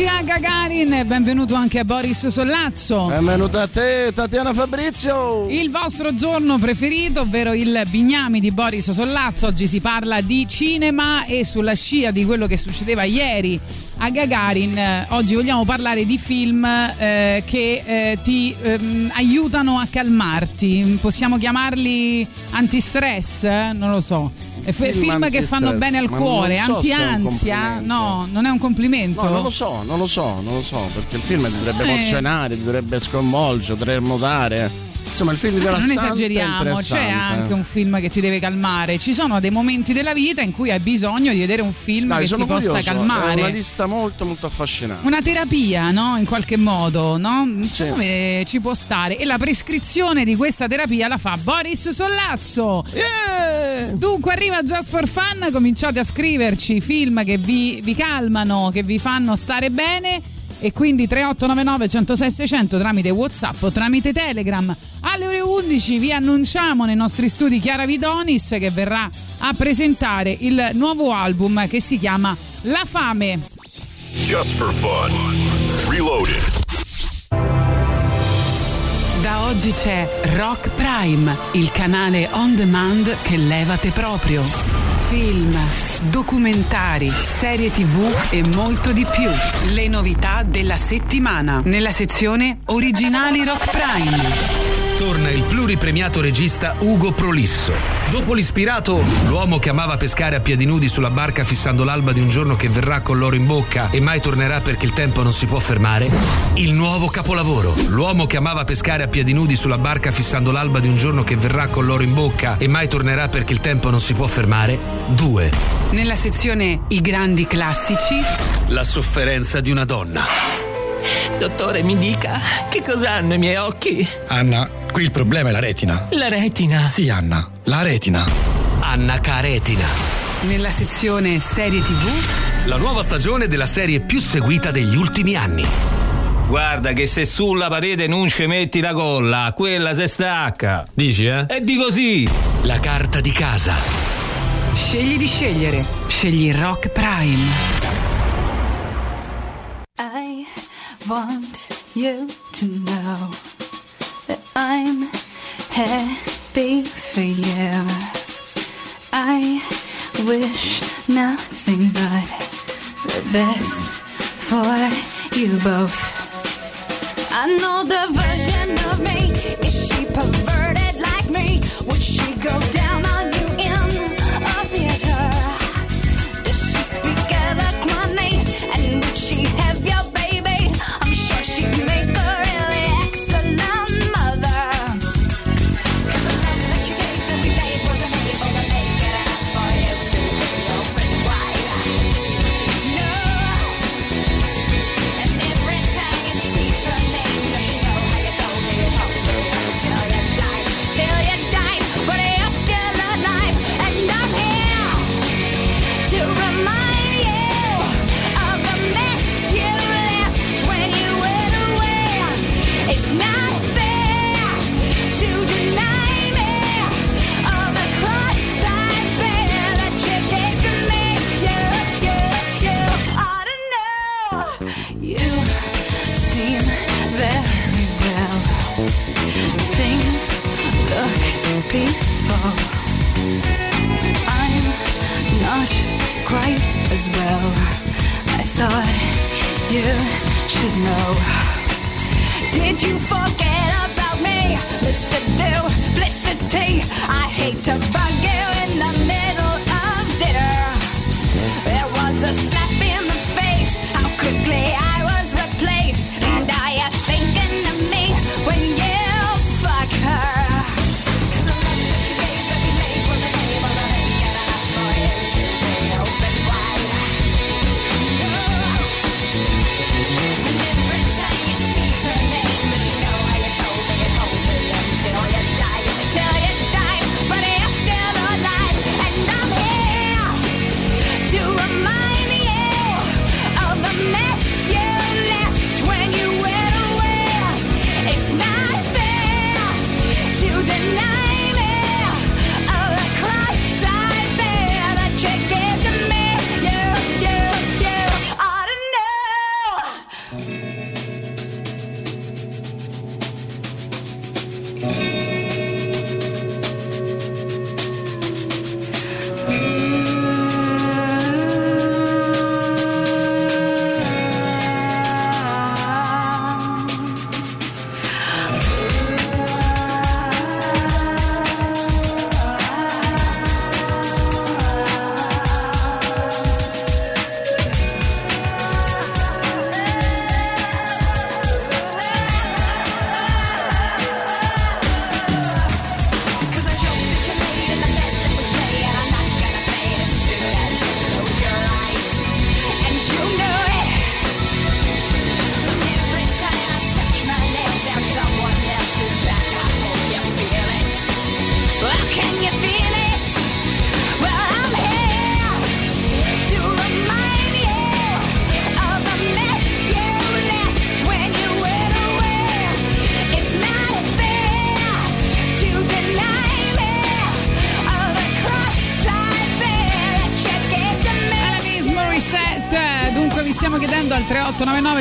Benvenuti a Gagarin e benvenuto anche a Boris Sollazzo. Benvenuta a te, Tatiana Fabrizio. Il vostro giorno preferito, ovvero il Bignami di Boris Sollazzo. Oggi si parla di cinema e sulla scia di quello che succedeva ieri a Gagarin. eh, Oggi vogliamo parlare di film eh, che eh, ti ehm, aiutano a calmarti. Possiamo chiamarli antistress? Non lo so. Film film, che fanno bene al cuore, so anti-ansia? No, non è un complimento. No, non lo so, non lo so, non lo so, perché il film ti dovrebbe Eh. emozionare, ti dovrebbe sconvolgere, dovremmo dare. Insomma, il film Ma non esageriamo, c'è anche un film che ti deve calmare. Ci sono dei momenti della vita in cui hai bisogno di vedere un film Dai, che ti possa curioso, È una calmare. lista molto molto affascinante. Una terapia, no? In qualche modo, no? Sì. Secondo me ci può stare. E la prescrizione di questa terapia la fa Boris Sollazzo. Yeah! Dunque arriva Just for Fun, cominciate a scriverci film che vi, vi calmano, che vi fanno stare bene e quindi 3899 106 600 tramite Whatsapp o tramite Telegram. Alle ore 11 vi annunciamo nei nostri studi Chiara Vidonis che verrà a presentare il nuovo album che si chiama La fame. Just for fun. Reloaded. Da oggi c'è Rock Prime, il canale on demand che levate proprio. Film, documentari, serie tv e molto di più. Le novità della settimana nella sezione Originali Rock Prime. Torna il pluripremiato regista Ugo Prolisso. Dopo l'ispirato L'uomo che amava pescare a piedi nudi sulla barca fissando l'alba di un giorno che verrà con l'oro in bocca e mai tornerà perché il tempo non si può fermare, il nuovo capolavoro L'uomo che amava pescare a piedi nudi sulla barca fissando l'alba di un giorno che verrà con l'oro in bocca e mai tornerà perché il tempo non si può fermare, 2. Nella sezione I grandi classici. La sofferenza di una donna. Dottore, mi dica, che cosa hanno i miei occhi? Anna, qui il problema è la retina. La retina. Sì, Anna, la retina. Anna Caretina. Nella sezione serie tv. La nuova stagione della serie più seguita degli ultimi anni. Guarda che se sulla parete non ci metti la colla, quella se stacca. Dici, eh? E di così. La carta di casa. Scegli di scegliere. Scegli Rock Prime. I want you to know that I'm happy for you. I wish nothing but the best for you both. I know the version of me. Is she perverted like me? Would she go down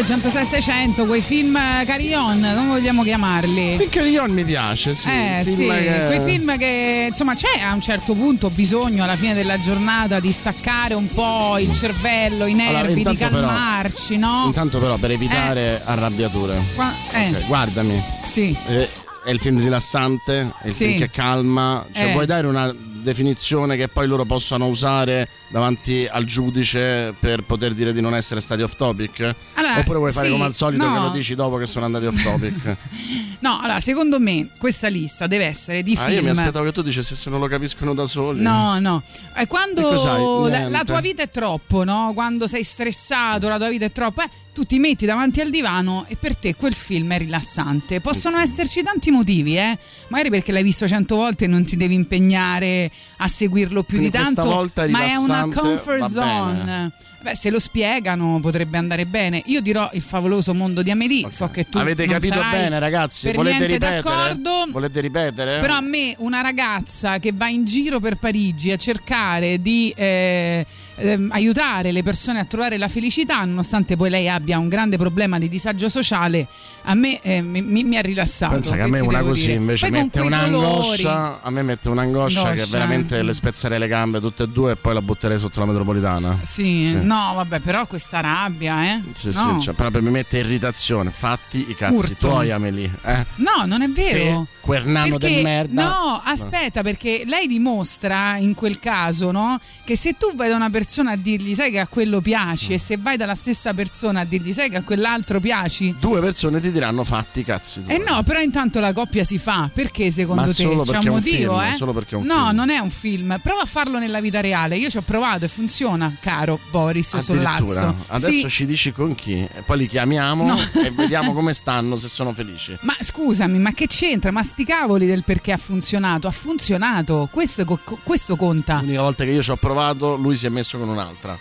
3899 106 600 quei film eh, carillon, come vogliamo chiamarli? Il carillon mi piace, sì. Eh Film sì, che- quei film che insomma c'è a un certo punto bisogno alla fine della giornata di staccare un po' il cervello, i nervi, Allora, di intanto però- calmarci, no? Intanto però per evitare arrabbiature. Qua- eh, Ok, guardami. sì. Eh, è il film rilassante, è il Sì. film che calma. Cioè, Eh. vuoi dare una definizione che poi loro possano usare davanti al giudice per poter dire di non essere stati off topic? Allora, Oppure vuoi fare sì, come al solito no. che lo dici dopo che sono andati off topic? No, allora, secondo me questa lista deve essere di ah, film. io mi aspettavo che tu dicessi se non lo capiscono da soli. No, no. È E quando la, la tua vita è troppo, no? Quando sei stressato, la tua vita è troppo, eh, tu ti metti davanti al divano e per te quel film è rilassante. Possono esserci tanti motivi, eh? Magari perché l'hai visto cento volte e non ti devi impegnare a seguirlo più Quindi di tanto. ma è una comfort zone. bene. Beh, se lo spiegano potrebbe andare bene. Io dirò il favoloso mondo di Amelie. So che tu Avete capito bene, ragazzi? Volete ripetere? d'accordo. Volete ripetere? Però a me una ragazza che va in giro per Parigi a cercare di eh, ehm, aiutare le persone a trovare la felicità, nonostante poi lei abbia un grande problema di disagio sociale, a me eh, mi, mi- ha rilassato. Pensa che a me una così dire. invece Poi mette un'angoscia. A me mette un'angoscia che Angoscia. veramente le spezzerei le gambe tutte e due e poi la butterei sotto la metropolitana. Sì, Sì. no, vabbè, però questa rabbia, eh? Sì, no. sì, cioè, proprio mi mette irritazione. Fatti i cazzi Urto. tuoi, Amelie. Eh? No, non è vero. Te, quernano Perché- del merda. No, aspetta, perché lei dimostra in quel caso, no? Che se tu vai da una persona a dirgli sai che a quello piaci, e se vai dalla stessa persona a dirgli sai che a quell'altro piaci. Due persone ti diranno fatti cazzi tuoi. Eh no, però intanto la coppia si fa. Perché secondo Ma te? C'è un motivo, film, eh? solo perché è un no, film. non è un film. Prova a farlo nella vita reale. Io ci ho provato e funziona, caro Boris. Sollazzo. Adesso Sì, ci dici con chi e poi li chiamiamo No. e vediamo come stanno, se sono felici. Ma scusami, ma che c'entra? Ma sti cavoli del perché ha funzionato? Ha funzionato, questo, questo conta. L'unica volta che io ci ho provato, lui si è messo con un'altra.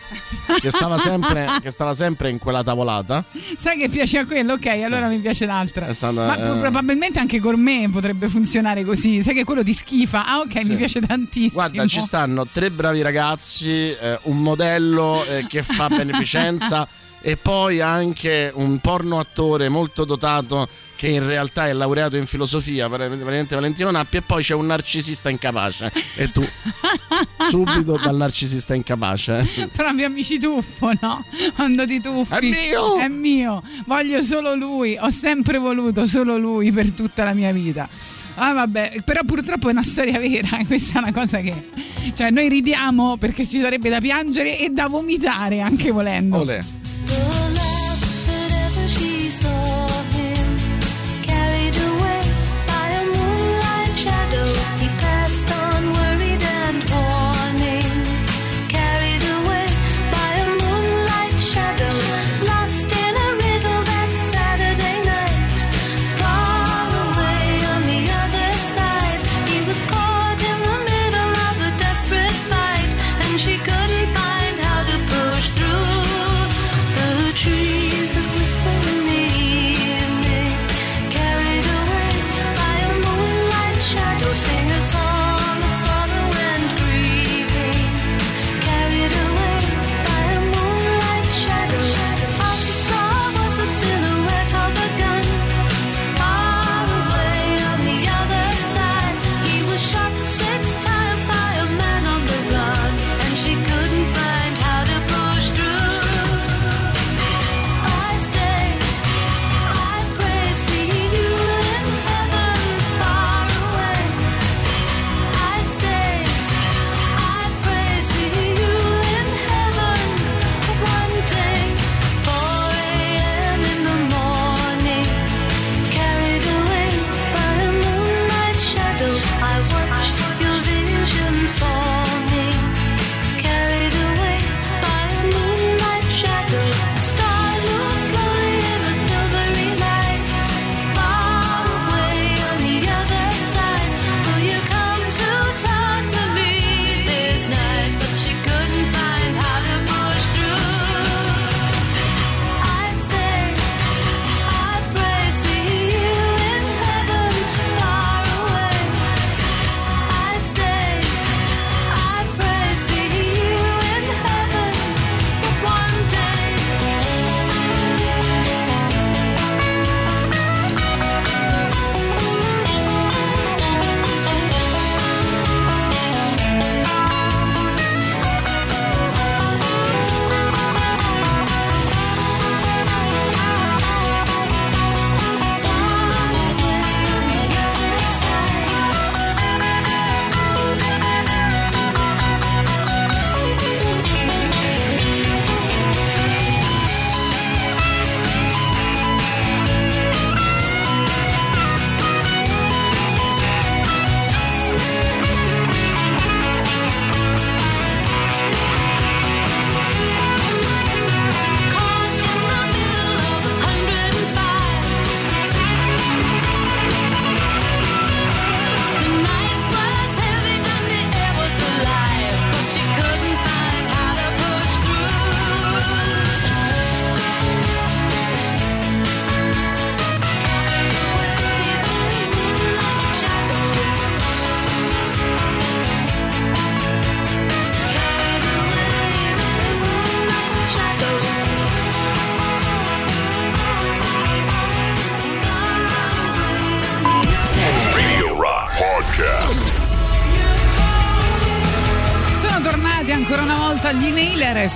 che, stava sempre, che stava sempre in quella tavolata. Sai che piace a quello? Ok, allora mi piace l'altra. Stata, Ma eh, probabilmente anche con me potrebbe funzionare così. Sai che quello ti schifa. Ah, ok, Sì. mi piace tantissimo. Guarda, ci stanno tre bravi ragazzi, eh, un modello eh, che fa beneficenza e poi anche un porno attore molto dotato che in realtà è laureato in filosofia, praticamente Valentino Nappi, e poi c'è un narcisista incapace. E tu, subito dal narcisista incapace. eh. Proprio amici tuffo, no? Quando ti tuffi. È mio! È mio. Voglio solo lui. Ho sempre voluto solo lui per tutta la mia vita. Ah, vabbè, però purtroppo è una storia vera. Questa è una cosa che. Cioè, noi ridiamo perché ci sarebbe da piangere e da vomitare anche volendo. Olè.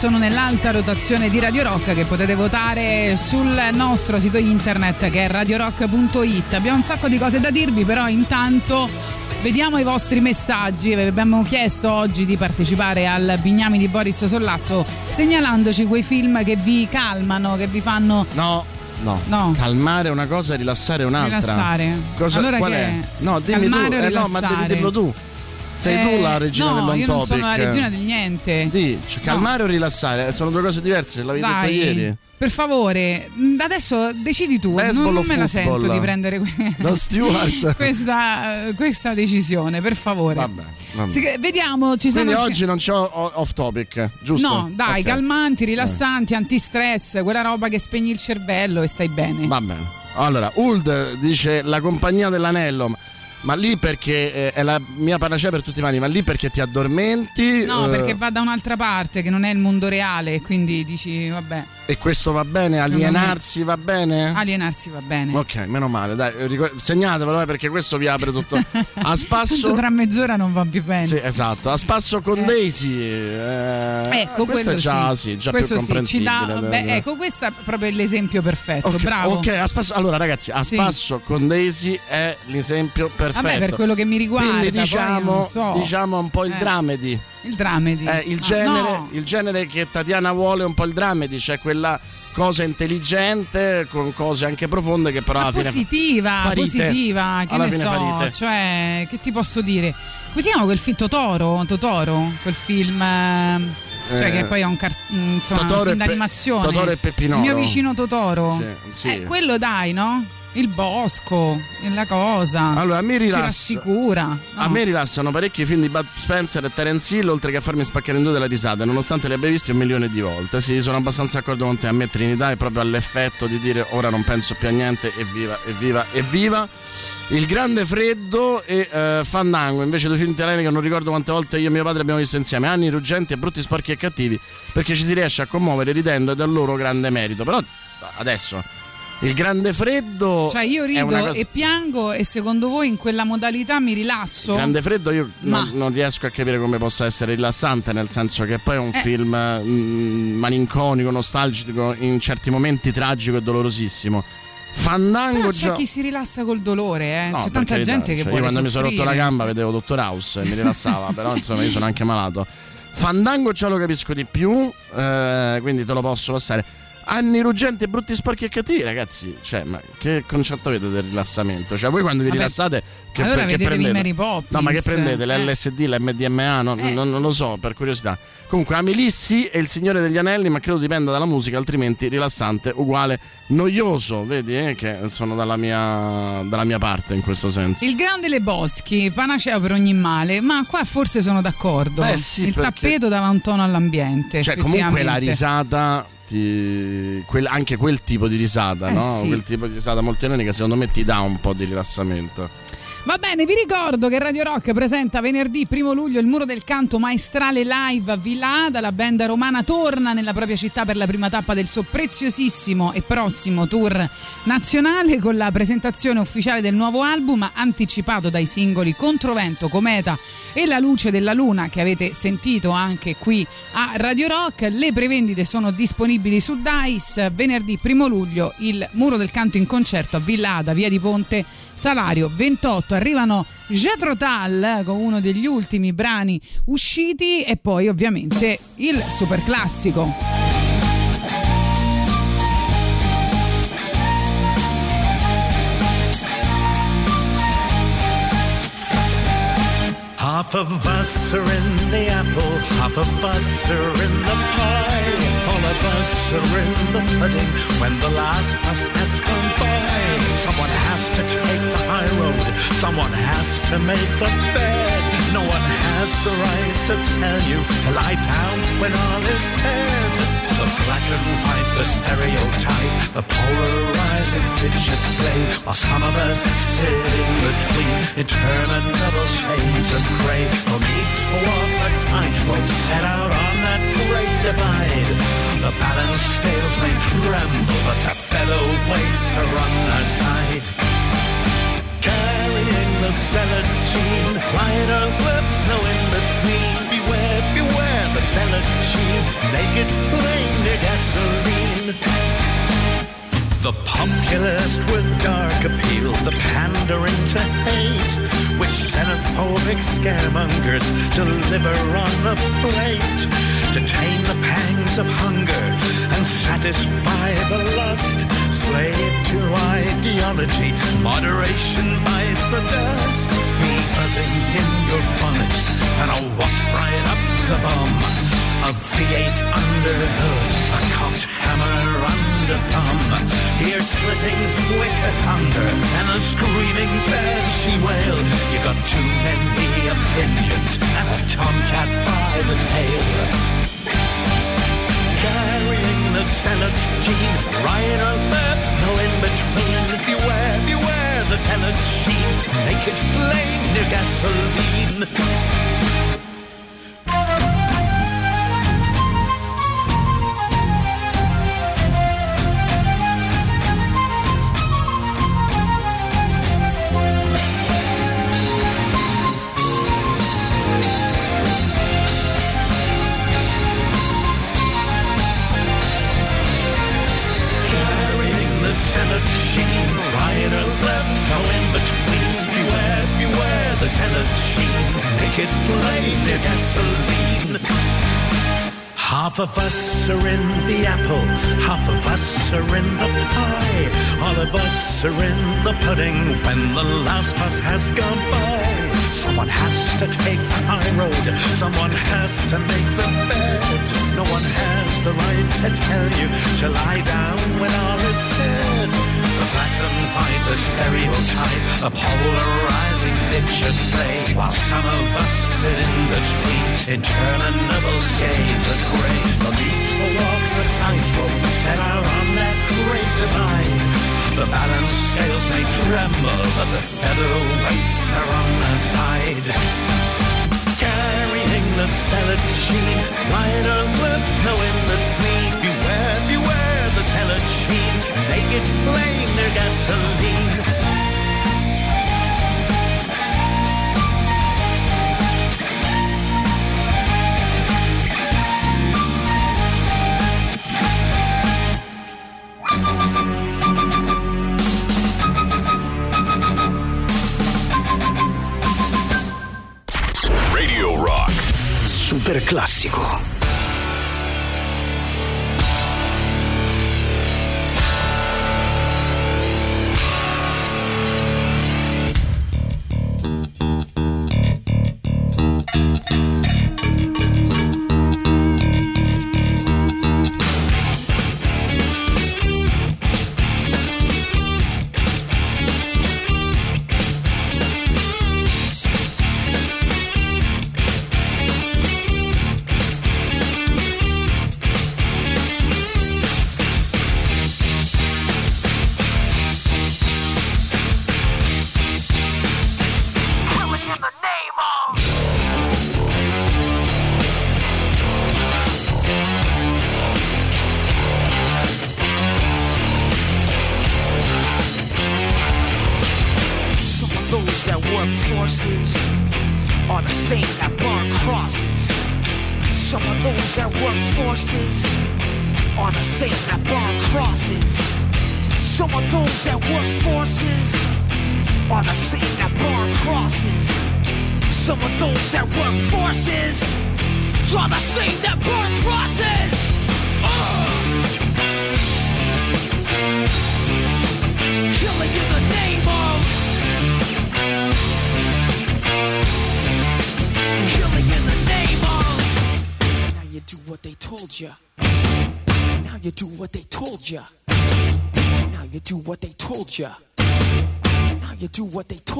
Sono nell'alta rotazione di Radio Rock che potete votare sul nostro sito internet che è radiorock.it. Abbiamo un sacco di cose da dirvi, però intanto vediamo i vostri messaggi. Vi abbiamo chiesto oggi di partecipare al Bignami di Boris Sollazzo segnalandoci quei film che vi calmano, che vi fanno No, no. No. Calmare è una cosa, rilassare è un'altra. rilassare. Cosa, allora qual che è? No, dimmi Calmare tu. Eh, no, ma devi dirlo tu. Sei Eh, tu la regina no, dell'on io non sono topic. la regina del niente. Di, cioè, calmare o rilassare? Sono due cose diverse, l'avevi detto ieri. per favore, mh, adesso decidi tu. Baseball non, me la football? sento di prendere que- questa, eh, questa decisione, per favore. Vabbè, vabbè. Sì, vediamo, ci Quindi sono. oggi non c'ho off topic, giusto? No, dai, Ok. calmanti, rilassanti, antistress, quella roba che spegni il cervello e stai bene. Va bene. Allora, Uld dice la compagnia dell'anello. Ma- lì perché eh, è la mia panacea per tutti i mali, ma lì perché ti addormenti. No, eh, perché va da un'altra parte che non è il mondo reale, quindi dici, vabbè, E questo va bene? Alienarsi va bene? alienarsi va bene. Ok, meno male, dai, ricor- segnatevelo eh, perché questo vi apre tutto. A spasso. tra mezz'ora non va più bene. Sì, esatto, a spasso con Daisy. eh, Ecco, questo già, sì. sì, già questo più sì, ci dà, beh, ecco, questo è proprio l'esempio perfetto, Ok, bravo. ok, a spasso, allora ragazzi, a Sì. spasso con Daisy è l'esempio perfetto. Vabbè, per quello che mi riguarda, Quindi diciamo, so. diciamo un po' il Eh. dramedy. Il dramedy. Eh, il, Ah, genere, no. il genere che Tatiana vuole è un po' il dramedy, cioè quella cosa intelligente con cose anche profonde che però alla fine positiva, fa rite. positiva, che Alla ne fine so, cioè, che ti posso dire? Come si chiama quel film Totoro? Totoro? Quel film ehm, cioè Eh, che poi è un, car- mm, insomma, un film e Pe- d'animazione. Totoro e Peppinoro. Il mio vicino Totoro. Sì, sì. Eh, quello dai, no? Il bosco, la cosa. Allora, mi Ci rilassa. rassicura. no? A me rilassano parecchi film di Bud Spencer e Terence Hill, oltre che a farmi spaccare in due della risata, nonostante li abbia visti un milione di volte. Sì, sono abbastanza d'accordo con te. A me Trinità è proprio all'effetto di dire ora non penso più a niente, evviva, evviva, evviva. Il grande freddo e eh, Fandango, invece due film italiani che non ricordo quante volte io e mio padre abbiamo visto insieme, anni ruggenti e brutti, sporchi e cattivi, perché ci si riesce a commuovere ridendo ed è il loro grande merito. Però adesso il grande freddo Cioè io rido cosa... e piango e secondo voi in quella modalità mi rilasso? Grande freddo io non, Ma- non riesco a capire come possa essere rilassante, nel senso che poi è un Eh. film mm, malinconico, nostalgico, in certi momenti tragico e dolorosissimo. Fandango Però c'è già... chi si rilassa col dolore, eh. No, c'è tanta carità, gente che cioè, vuole Io quando mi sono soffrire. rotto la gamba vedevo Dottor House e mi rilassava, però insomma io sono anche malato. Fandango già lo capisco di più, eh, quindi te lo posso passare. Anni ruggenti, brutti, sporchi e cattivi, ragazzi. Cioè, ma che concetto avete del rilassamento? Cioè, voi quando vi Vabbè, rilassate, che, allora che vedetevi prendete? Mary Poppins. No, ma che prendete? Eh. L'LSD, l'MDMA? No, Eh. non, non lo so, per curiosità. Comunque, Amelissi e il Signore degli Anelli, ma credo dipenda dalla musica, altrimenti rilassante uguale noioso. Vedi, eh, che sono dalla mia, dalla mia parte in questo senso. Il grande Le Boschi, panacea per ogni male, ma qua forse sono d'accordo. Beh, sì, Il perché- tappeto dava un tono all'ambiente. Cioè, comunque la risata, ti- quel- anche quel tipo di risata, Eh, no? sì. Quel tipo di risata molto ironica, secondo me ti dà un po' di rilassamento. Va bene, vi ricordo che Radio Rock presenta venerdì 1 luglio il Muro del Canto Maestrale Live a Villa Ada. La band romana torna nella propria città per la prima tappa del suo preziosissimo e prossimo tour nazionale con la presentazione ufficiale del nuovo album anticipato dai singoli Controvento, Cometa e La luce della luna che avete sentito anche qui a Radio Rock. Le prevendite sono disponibili su Dice. Venerdì 1 luglio il Muro del Canto in concerto a Villa Ada, via di Ponte Salario 28 arrivano Jetro Tal eh, con uno degli ultimi brani usciti e poi ovviamente il super classico. Half of us are in the apple, half of us are in the pie. All of us are in the pudding when the last bus has gone by. Someone has to take the high road, someone has to make the bed. No one has the right to tell you to lie down when all is said. The black and white, the stereotype, the polarizing picture play, while some of us sit in between interminable shades of grey. Need to walk the tightrope set out on that great divide. The balance scales may tremble, but the featherweights are on their side. Carrying the zealot gene, right or left, no in between. Beware, beware, the zealot naked flame near gasoline. The populist with dark appeal, the pandering to hate, which xenophobic scaremongers deliver on a plate to tame the pangs of hunger and satisfy the lust. Slave to ideology, moderation bites the dust. Be buzzing in your bonnet and a wasp right up the bum. A V8 under hood, a cocked hammer under thumb. Ear splitting Twitter thunder and a screaming bed she wail. You got too many opinions and a tomcat by the tail. Carrying the zealot's gene, right or left, no in between. Beware, beware the zealot's sheen, naked flame near gasoline. Sheen, right or left, no in between. Beware, beware the Senate sheen, naked flame near gasoline. Half of us are in the apple, half of us are in the pie. All of us are in the pudding when the last bus has gone by. Someone has to take the high road, someone has to make the bed. No one has the right to tell you to lie down when all is said. Stereotype, a polarizing picture play. While some of us sit in between interminable shades of gray. The need to walk the tightrope set out on that great divide. The balance scales may tremble, but the featherweights are on the side. Carrying the salad sheen, right or left, no in between. Beware, beware the salad sheen, naked flame their gasoline. Super classico.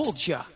Told you.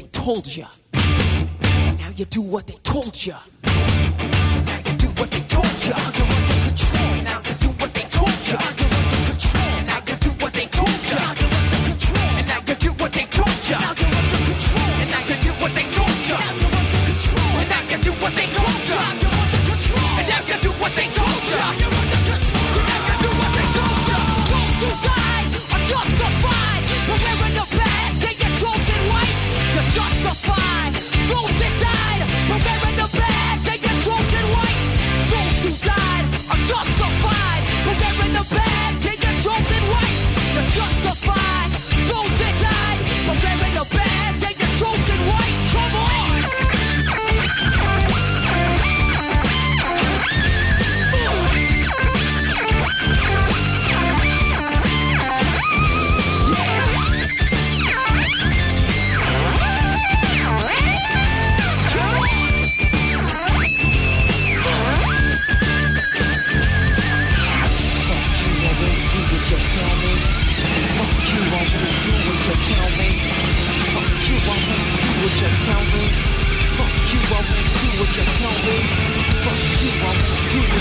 They told you. Now you do what they told you. Now you do what they told you. Under control. Now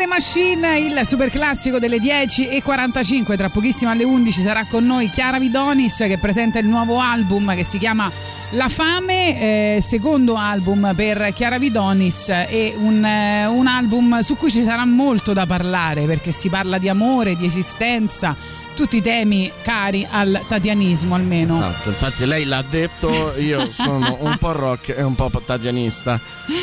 The Machine, il super classico delle 10.45. Tra pochissimo alle 11 sarà con noi Chiara Vidonis che presenta il nuovo album che si chiama La Fame, eh, secondo album per Chiara Vidonis e un, eh, un album su cui ci sarà molto da parlare perché si parla di amore, di esistenza, tutti temi cari al tatianismo almeno. Esatto, infatti lei l'ha detto, io sono un po' rock e un po' tatianista.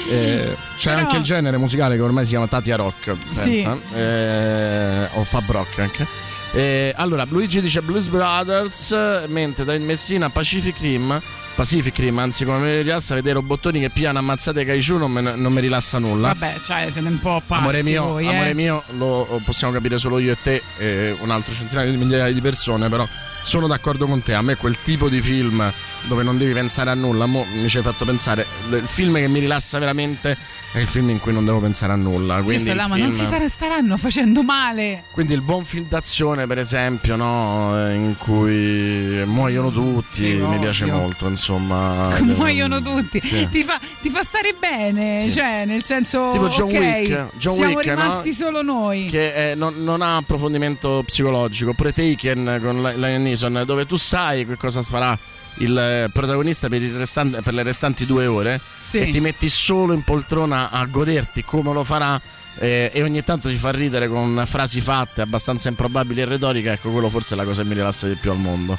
Eh, c'è Però- anche il genere musicale che ormai si chiama Tatia Rock, Sì. Eh, o Fab Rock anche. Eh, allora, Luigi dice Blues Brothers, mentre da Messina Pacific Rim, Pacific Rim, anzi come mi rilassa vedere robottoni che piano ammazzate Kaiju non, me- non mi rilassa nulla. Vabbè, cioè siete un po' pazzi Amore mio, voi, eh. amore mio, lo possiamo capire solo io e te e un altro centinaio di migliaia di persone, però sono d'accordo con te. A me quel tipo di film dove non devi pensare a nulla, mo mi ci hai fatto pensare. Il film che mi rilassa veramente è il film in cui non devo pensare a nulla. Io Quindi, sto il là, ma non film- si sarà- staranno facendo male. quindi il buon film d'azione, per esempio, no? in cui muoiono tutti, Sì, mi ovvio. piace molto, insomma. Muoiono tutti. Sì. Ti, fa, ti fa stare bene, Sì. cioè nel senso Tipo John ok, Wick, John siamo Wick, no? rimasti solo noi. che eh, non, non ha approfondimento psicologico. Oppure Taken con Li- Lion Neeson, dove tu sai che cosa farà il eh, protagonista per, il restan- per le restanti due ore Sì. e ti metti solo in poltrona a goderti come lo farà. eh, e ogni tanto ti fa ridere con frasi fatte abbastanza improbabili e retoriche. Ecco, quello forse è la cosa che mi rilassa di più al mondo.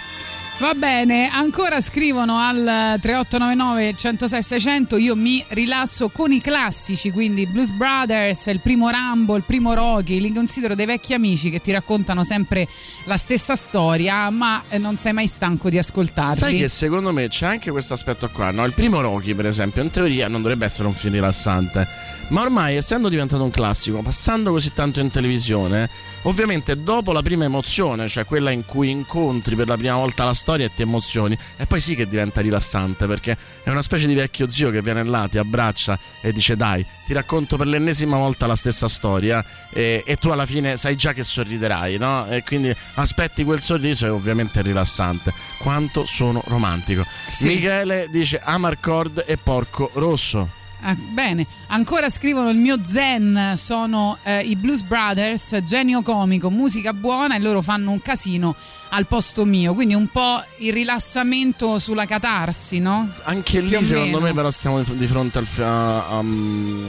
Va bene, ancora scrivono al 3899 106 600, io mi rilasso con i classici, quindi Blues Brothers, il primo Rambo, il primo Rocky, li considero dei vecchi amici che ti raccontano sempre la stessa storia, ma eh, non sei mai stanco di ascoltarli. Sai che secondo me c'è anche questo aspetto qua, no? Il primo Rocky, per esempio, in teoria non dovrebbe essere un film rilassante. Ma ormai, essendo diventato un classico, passando così tanto in televisione, ovviamente dopo la prima emozione, cioè quella in cui incontri per la prima volta la storia e ti emozioni e poi sì che diventa rilassante perché è una specie di vecchio zio che viene là, ti abbraccia e dice dai, ti racconto per l'ennesima volta la stessa storia e, e tu alla fine sai già che sorriderai, no? E quindi aspetti quel sorriso e ovviamente è rilassante. Quanto sono romantico. Sì. Michele dice Amarcord e Porco Rosso. Ah, bene, ancora scrivono il mio zen sono eh, i Blues Brothers, genio comico, musica buona e loro fanno un casino al posto mio, quindi un po' il rilassamento sulla catarsi, no? Anche lì secondo meno. me però stiamo di fronte al, a- um,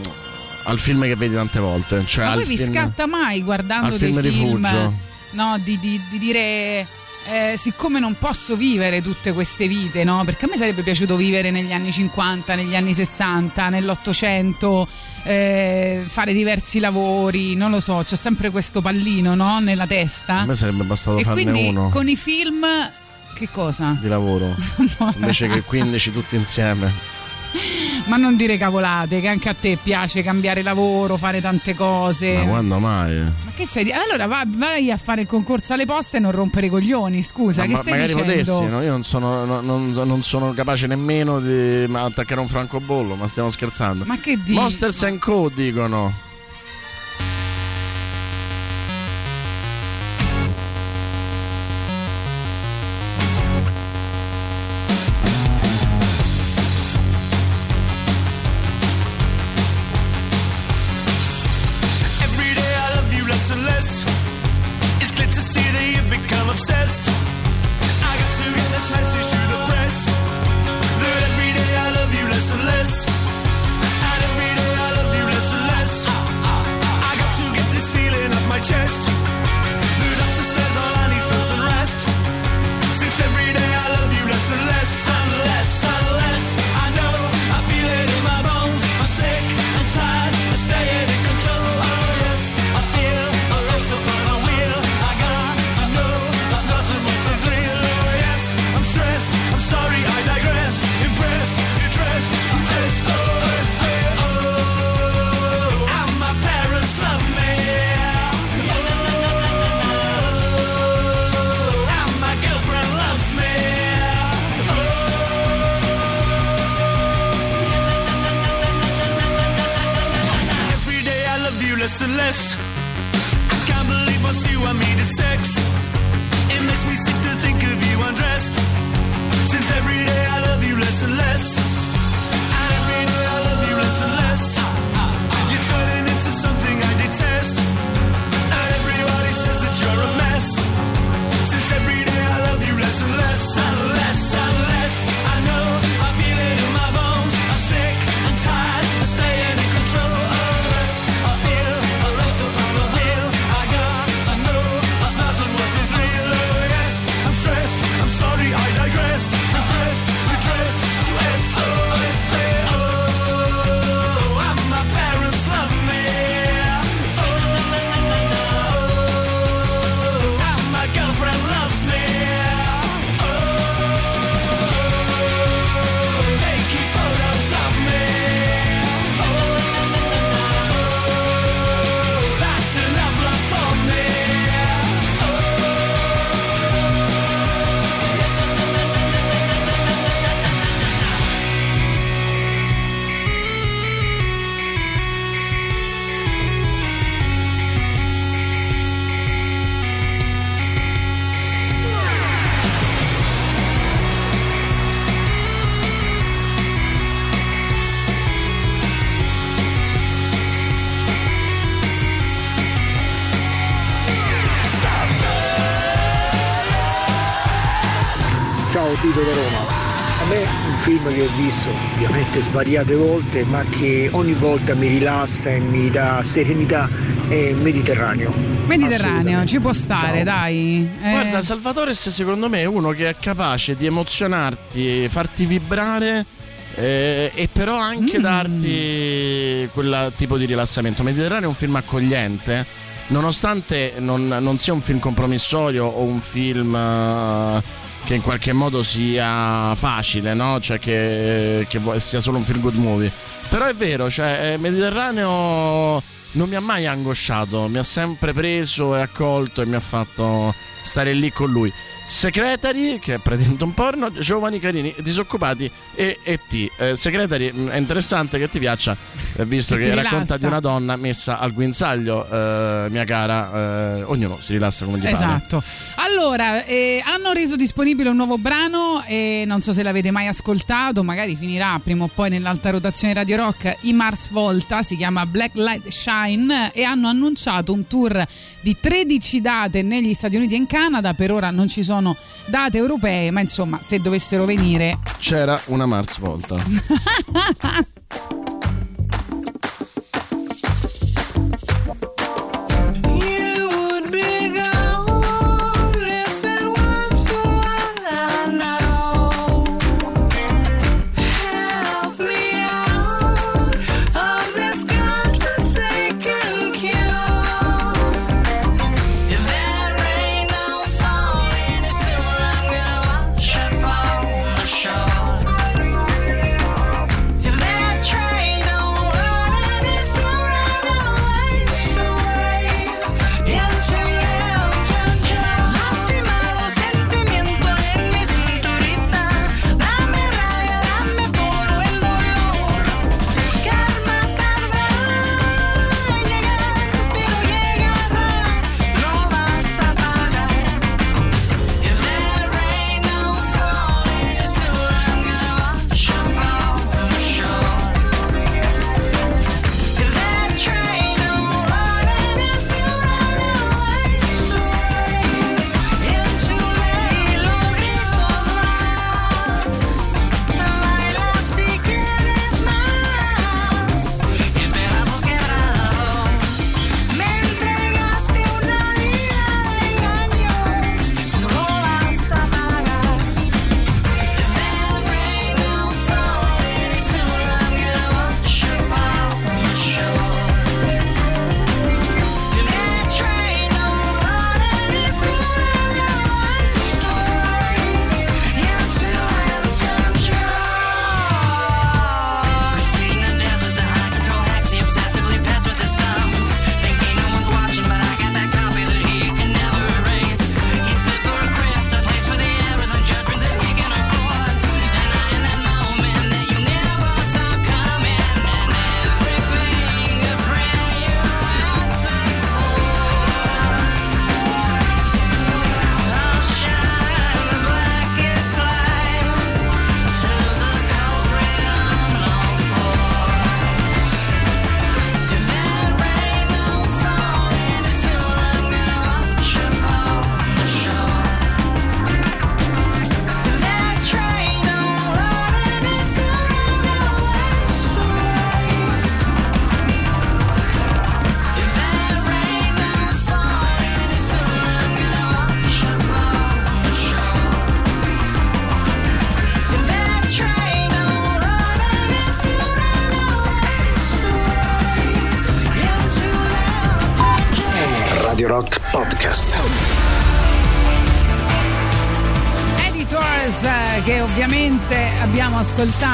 al film che vedi tante volte. Cioè Ma poi vi film- scatta mai guardando al film film Rifugio. no, di, di- di dire eh, siccome non posso vivere tutte queste vite, no? Perché a me sarebbe piaciuto vivere negli anni 50, negli anni 60, nell'Ottocento, eh, fare diversi lavori, non lo so, c'è sempre questo pallino, no? Nella testa. A me sarebbe bastato e farne quindi uno con i film che cosa? di lavoro invece che 15 tutti insieme. Ma non dire cavolate, che anche a te piace cambiare lavoro, fare tante cose. Ma quando mai? Ma che stai Allora va- vai a fare il concorso alle poste e non rompere i coglioni, scusa, Ma- che ma- stai magari dicendo? potessi, no? io non sono, no- non- non sono capace nemmeno di attaccare un francobollo, ma stiamo scherzando. Ma che dici? Monsters and Co dicono. Ciao Tito da Roma. A me un film che ho visto ovviamente svariate volte ma che ogni volta mi rilassa e mi dà serenità è Mediterraneo. Mediterraneo, ci può stare, dai. Eh, Guarda, Salvatore secondo me è uno che è capace di emozionarti, farti vibrare. eh, e però anche Mm. darti quel tipo di rilassamento. Mediterraneo è un film accogliente, nonostante non, non sia un film compromissorio o un film eh, che in qualche modo sia facile, no? Cioè che, che vuoi- sia solo un feel good movie. Però è vero, cioè eh, Mediterraneo non mi ha mai angosciato, mi ha sempre preso e accolto e mi ha fatto stare lì con lui. Secretary, che è praticamente un porno, giovani, carini, disoccupati e E.T. Eh, Secretary mh, è interessante che ti piaccia, eh, visto Che che, racconta di una donna messa al guinzaglio, eh, mia cara. eh, ognuno si rilassa come gli pare. Esatto. Allora, eh, hanno reso disponibile un nuovo brano e non so se l'avete mai ascoltato, magari finirà prima o poi nell'alta rotazione Radio Rock i Mars Volta, si chiama Black Light Shine e hanno annunciato un tour di 13 date negli Stati Uniti e in Canada, per ora non ci sono date europee, ma insomma, se dovessero venire C'era una Mars volta.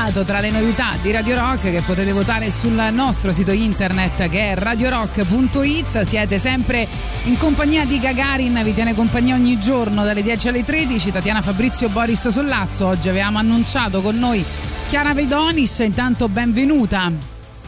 ascoltato tra le novità di Radio Rock che potete votare sul nostro sito internet che è radiorock.it siete sempre in compagnia di Gagarin vi tiene compagnia ogni giorno dalle 10 alle 13 Tatiana Fabrizio Boris Sollazzo oggi avevamo annunciato con noi Chiara Vedonis. Intanto benvenuta.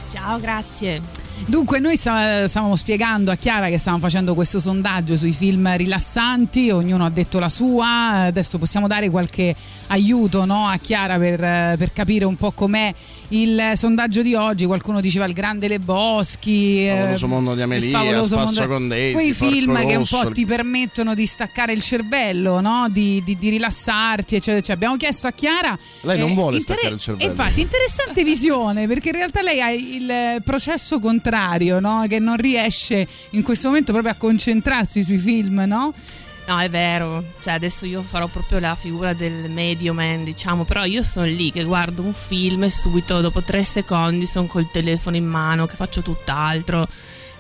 Ciao, grazie. Dunque, noi sta- stavamo spiegando a Chiara che stavamo facendo questo sondaggio sui film rilassanti, ognuno ha detto la sua, adesso possiamo dare qualche aiuto no, a Chiara per, per capire un po' com'è il sondaggio di oggi. Qualcuno diceva Il Grande Le Boschi, Il eh, favoloso mondo di il Amelia, favoloso Spasso mondo- con Daisy, quei film che un Rosso, po' il- ti permettono di staccare il cervello, no? di, di- di rilassarti, eccetera. eccetera. Abbiamo chiesto a Chiara. Lei non eh, vuole inter- staccare il cervello. Infatti, interessante visione, perché in realtà lei ha il processo contrario, no? che non riesce in questo momento proprio a concentrarsi sui film, no? No, è vero. Cioè, adesso io farò proprio la figura del medio man, diciamo. Però io sono lì che guardo un film e subito, dopo tre secondi, sono col telefono in mano, che faccio tutt'altro.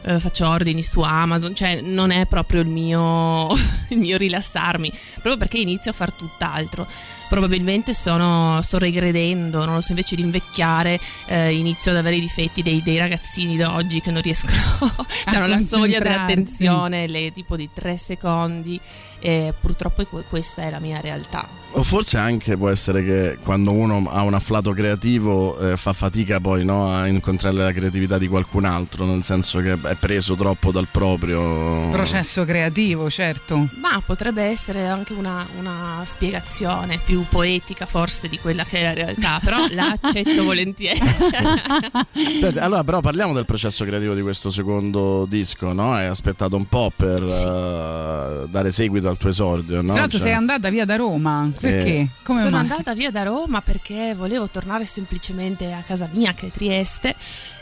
Eh, faccio ordini su Amazon, cioè non è proprio il mio, il mio rilassarmi, proprio perché inizio a far tutt'altro. Probabilmente sono, sto regredendo, non lo so, invece di invecchiare eh, inizio ad avere i difetti dei, dei ragazzini d'oggi che non riescono, hanno la soglia dell'attenzione, le, tipo di tre secondi e purtroppo questa è la mia realtà. O forse anche può essere che quando uno ha un afflato creativo eh, fa fatica poi no, a incontrare la creatività di qualcun altro, nel senso che è preso troppo dal proprio. Processo creativo, certo. Ma potrebbe essere anche una, una spiegazione più poetica forse di quella che è la realtà, però la accetto volentieri. Senti, allora, però parliamo del processo creativo di questo secondo disco, no? Hai aspettato un po' per eh, dare seguito al tuo esordio, no? Tra l'altro Cioè- sei andata via da Roma, perché? Come Sono mai? andata via da Roma perché volevo tornare semplicemente a casa mia che è Trieste.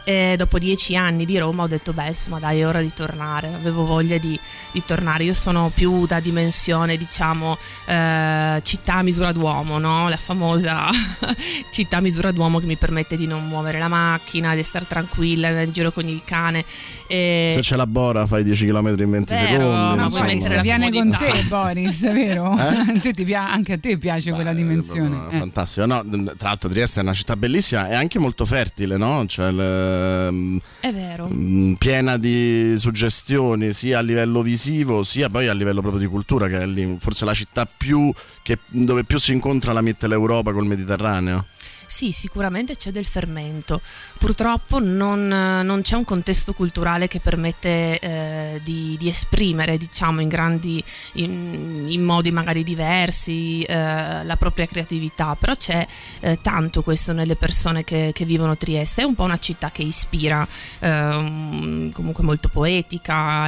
E dopo dieci anni di Roma ho detto beh insomma dai è ora di tornare, avevo voglia di, di tornare, io sono più da dimensione diciamo eh, città a misura d'uomo, no? la famosa città a misura d'uomo che mi permette di non muovere la macchina, di stare tranquilla in giro con il cane. E... Se c'è la bora fai 10 km in 20 Vero, secondi. ma vuoi mettere Se la viene con te, Boris, vero? Eh? Ti anche a te piace quella dimensione. Eh, Fantastico, no, tra l'altro Trieste è una città bellissima e anche molto fertile, no? Cioè, le- È vero. mm, piena di suggestioni sia a livello visivo sia poi a livello proprio di cultura, che è lì forse la città più che- dove più si incontra la Mitteleuropa col Mediterraneo. Sì, sicuramente c'è del fermento. Purtroppo non, non c'è un contesto culturale che permette eh, di, di esprimere, diciamo, in grandi, in, in modi magari diversi, eh, la propria creatività. Però c'è eh, tanto questo nelle persone che, che vivono Trieste. È un po' una città che ispira, ehm, comunque molto poetica,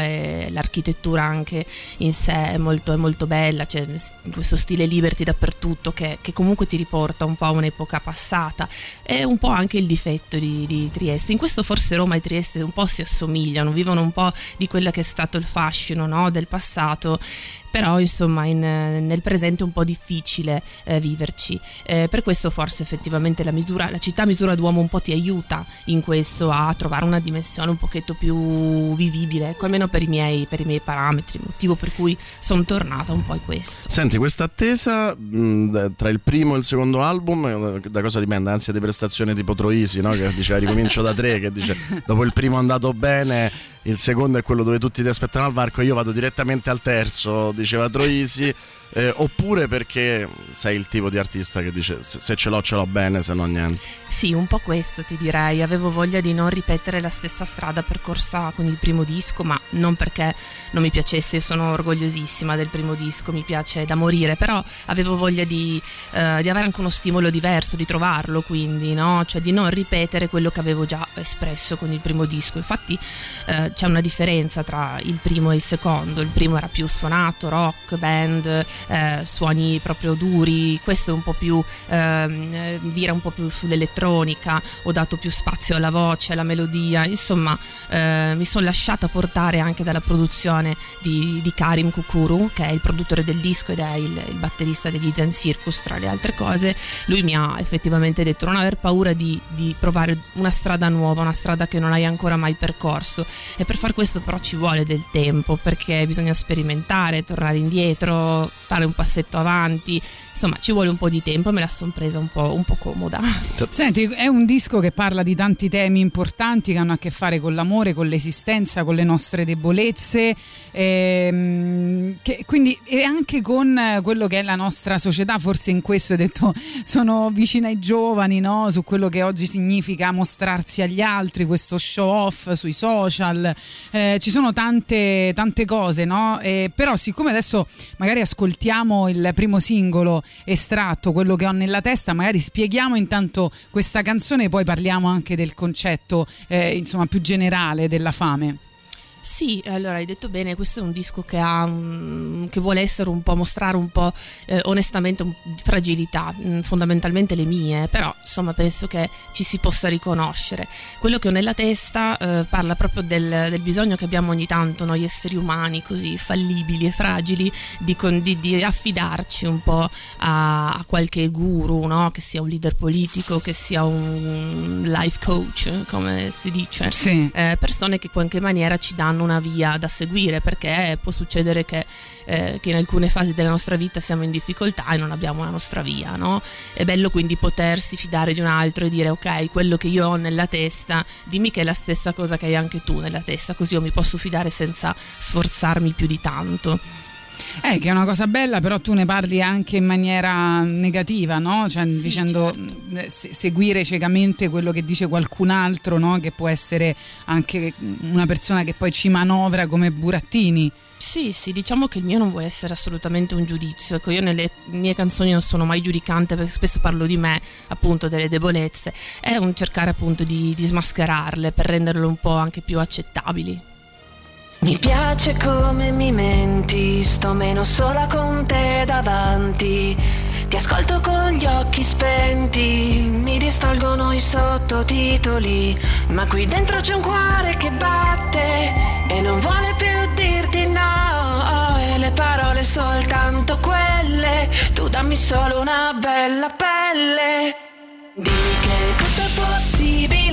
l'architettura anche in sé è molto, è molto bella. C'è questo stile liberty dappertutto che, che comunque ti riporta un po' a un'epoca passata. È un po' anche il difetto di, di Trieste. In questo forse Roma e Trieste un po' si assomigliano, vivono un po' di quello che è stato il fascino no, del passato. Però insomma in- nel presente è un po' difficile eh, viverci. Eh, per questo forse effettivamente la, misura, la città misura d'uomo un po' ti aiuta in questo a trovare una dimensione un pochetto più vivibile, ecco, almeno per i miei, per i miei parametri, motivo per cui sono tornata un po' a questo. Senti, questa attesa mh, d- tra il primo e il secondo album, eh, da cosa dipende? Ansia di prestazione tipo Troisi, no? che diceva ricomincio da tre, che dice dopo il primo è andato bene, il secondo è quello dove tutti ti aspettano al varco, io vado direttamente al terzo, diceva Troisi. eh, oppure perché sei il tipo di artista che dice se, ce l'ho ce l'ho bene, se no niente. Sì, un po' questo ti direi. Avevo voglia di non ripetere la stessa strada percorsa con il primo disco, ma non perché non mi piacesse, io sono orgogliosissima del primo disco, mi piace da morire, però avevo voglia di, eh, di avere anche uno stimolo diverso, di trovarlo quindi, no? Cioè di non ripetere quello che avevo già espresso con il primo disco. Infatti eh, c'è una differenza tra il primo e il secondo. Il primo era più suonato, rock, band, eh, suoni proprio duri, questo è un po' più ehm, eh, vira un po' più sull'elettronica, ho dato più spazio alla voce, alla melodia, insomma eh, mi sono lasciata portare anche dalla produzione di, di Karim Kukuru, che è il produttore del disco ed è il, il batterista degli Zen Circus, tra le altre cose. Lui mi ha effettivamente detto non aver paura di, di provare una strada nuova, una strada che non hai ancora mai percorso e per far questo però ci vuole del tempo perché bisogna sperimentare, tornare indietro, fare un passetto avanti, insomma ci vuole un po' di tempo e me la sono presa un po', un po' comoda. Senti, è un disco che parla di tanti temi importanti che hanno a che fare con l'amore, con l'esistenza, con le nostre debolezze, ehm, che- quindi e anche con quello che è la nostra società. Forse in questo hai detto sono vicina ai giovani, no? su quello che oggi significa mostrarsi agli altri, questo show off sui social. Eh, ci sono tante, tante cose, no? Eh, però, siccome adesso magari ascoltiamo il primo singolo estratto, quello che ho nella testa, magari spieghiamo intanto questa canzone e poi parliamo anche del concetto eh, insomma più generale della fame. Sì, allora hai detto bene, questo è un disco che, ha che vuole essere un po', mostrare un po' eh, onestamente un- fragilità, mm, fondamentalmente le mie, però insomma penso che ci si possa riconoscere. Quello che ho nella testa eh, parla proprio del, del bisogno che abbiamo ogni tanto noi esseri umani così fallibili e fragili di, con- di- di affidarci un po' a, a qualche guru, no? che sia un leader politico, che sia un life coach, come si dice Sì. eh, persone che in qualche maniera ci danno una via da seguire perché può succedere che, eh, che in alcune fasi della nostra vita siamo in difficoltà e non abbiamo la nostra via, no? È bello quindi potersi fidare di un altro e dire ok, quello che io ho nella testa, dimmi che è la stessa cosa che hai anche tu nella testa, così io mi posso fidare senza sforzarmi più di tanto. Eh, che è una cosa bella, però tu ne parli anche in maniera negativa, no? Cioè, dicendo certo. eh, se- seguire ciecamente quello che dice qualcun altro, no? Che può essere anche una persona che poi ci manovra come burattini. Sì, sì, diciamo che il mio non vuole essere assolutamente un giudizio. Ecco, io nelle mie canzoni non sono mai giudicante perché spesso parlo di me, appunto, delle debolezze. È un cercare appunto di, di smascherarle per renderle un po' anche più accettabili. Mi piace come mi menti, sto meno sola con te davanti. Ti ascolto con gli occhi spenti, mi distolgono i sottotitoli. Ma qui dentro c'è un cuore che batte e non vuole più dirti no. E le parole soltanto quelle, tu dammi solo una bella pelle. Dimmi che tutto è possibile,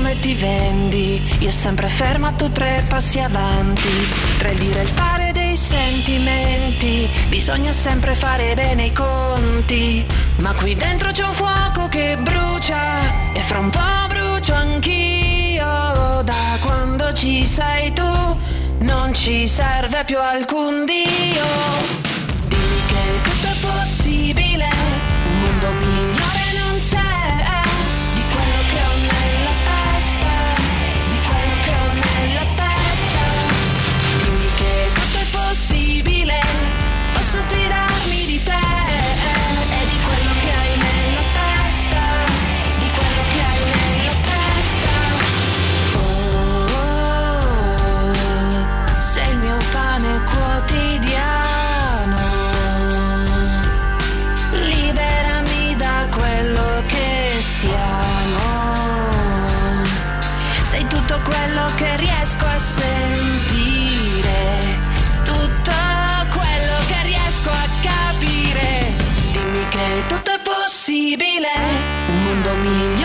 come ti vendi, io sempre ferma, tu tre passi avanti. Tra il dire e il fare dei sentimenti, bisogna sempre fare bene i conti. Ma qui dentro c'è un fuoco che brucia, e fra un po' brucio anch'io. Da quando ci sei tu, non ci serve più alcun Dio. Dimmi che tutto è possibile, posso fidarmi di te. E di quello che hai nella testa, di quello che hai nella testa. Oh, sei il mio pane quotidiano. Liberami da quello che siamo. Sei tutto quello che riesco a sentire. Possibile. Un mondo migliore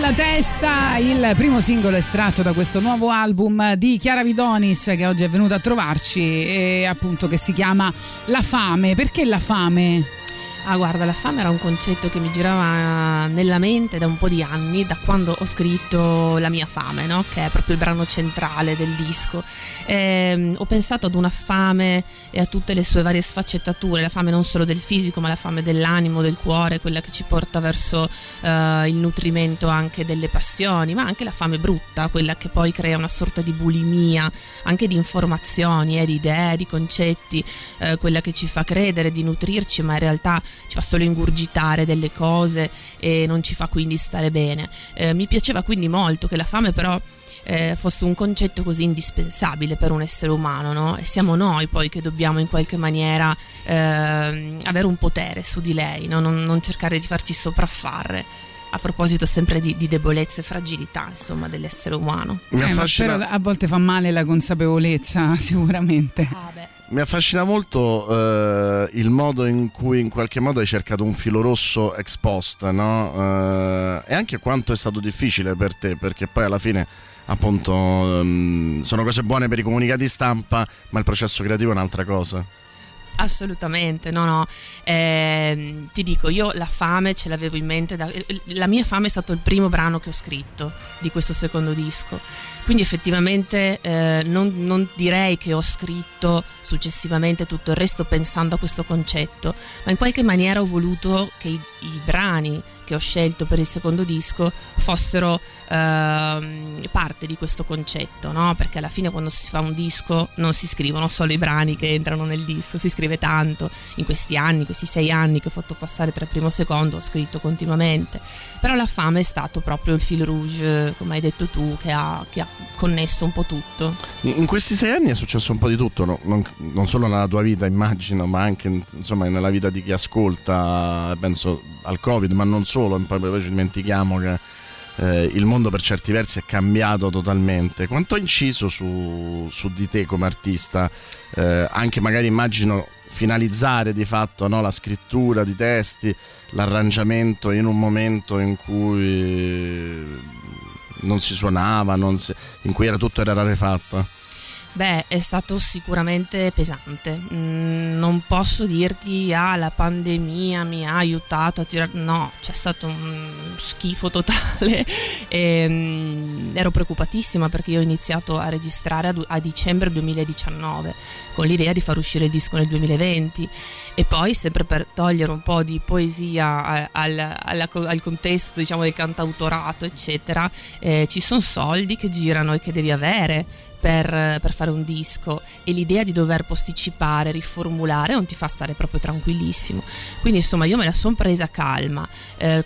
nella testa, il primo singolo estratto da questo nuovo album di Chiara Vidonis che oggi è venuta a trovarci e appunto che si chiama La fame. Perché la fame? Ah, guarda, la fame era un concetto che mi girava nella mente da un po' di anni, da quando ho scritto La mia fame, no? che è proprio il brano centrale del disco. Ehm, ho pensato ad una fame e a tutte le sue varie sfaccettature, la fame non solo del fisico, ma la fame dell'animo, del cuore, quella che ci porta verso eh, il nutrimento anche delle passioni, ma anche la fame brutta, quella che poi crea una sorta di bulimia, anche di informazioni, eh, di idee, di concetti, eh, quella che ci fa credere di nutrirci, ma in realtà ci fa solo ingurgitare delle cose e non ci fa quindi stare bene. Eh, mi piaceva quindi molto che la fame però eh, fosse un concetto così indispensabile per un essere umano, no? E siamo noi poi che dobbiamo in qualche maniera ehm, avere un potere su di lei, no? non, non cercare di farci sopraffare. a proposito sempre di, di debolezza e fragilità, insomma, dell'essere umano. Eh, ma però a volte fa male la consapevolezza, sicuramente. Mi affascina molto eh, il modo in cui in qualche modo hai cercato un filo rosso ex post, no? Eh, e anche quanto è stato difficile per te, perché poi alla fine appunto ehm, sono cose buone per i comunicati stampa, ma il processo creativo è un'altra cosa. Assolutamente, no, no. Ehm, ti dico, io la fame ce l'avevo in mente. da- la mia fame è stato il primo brano che ho scritto di questo secondo disco. Quindi effettivamente eh, non, non direi che ho scritto successivamente tutto il resto pensando a questo concetto, ma in qualche maniera ho voluto che i, i brani che ho scelto per il secondo disco fossero ehm, parte di questo concetto, no? Perché alla fine quando si fa un disco non si scrivono solo i brani che entrano nel disco, si scrive tanto. In questi anni, questi sei anni che ho fatto passare tra primo e secondo, ho scritto continuamente. Però la fame è stato proprio il fil rouge, come hai detto tu, che ha, che ha connesso un po' tutto. In questi sei anni è successo un po' di tutto, no? non, non solo nella tua vita immagino, ma anche insomma, nella vita di chi ascolta, penso al Covid, ma non solo, poi, poi ci dimentichiamo che eh, il mondo per certi versi è cambiato totalmente. Quanto ha inciso su, su di te come artista? Eh, anche magari immagino finalizzare di fatto no, la scrittura di testi, l'arrangiamento in un momento in cui non si suonava, non si- in cui era tutto era rarefatto. Beh, è stato sicuramente pesante. Mm, non posso dirti, ah, la pandemia mi ha aiutato a tirare. No, c'è stato un schifo totale. E, mm, ero preoccupatissima perché io ho iniziato a registrare a, du- a dicembre 2019 con l'idea di far uscire il disco nel 2020 e poi sempre per togliere un po' di poesia al, alla- al contesto diciamo del cantautorato eccetera eh, ci sono soldi che girano e che devi avere per, per fare un disco e l'idea di dover posticipare, riformulare non ti fa stare proprio tranquillissimo. Quindi insomma io me la sono presa calma. Eh,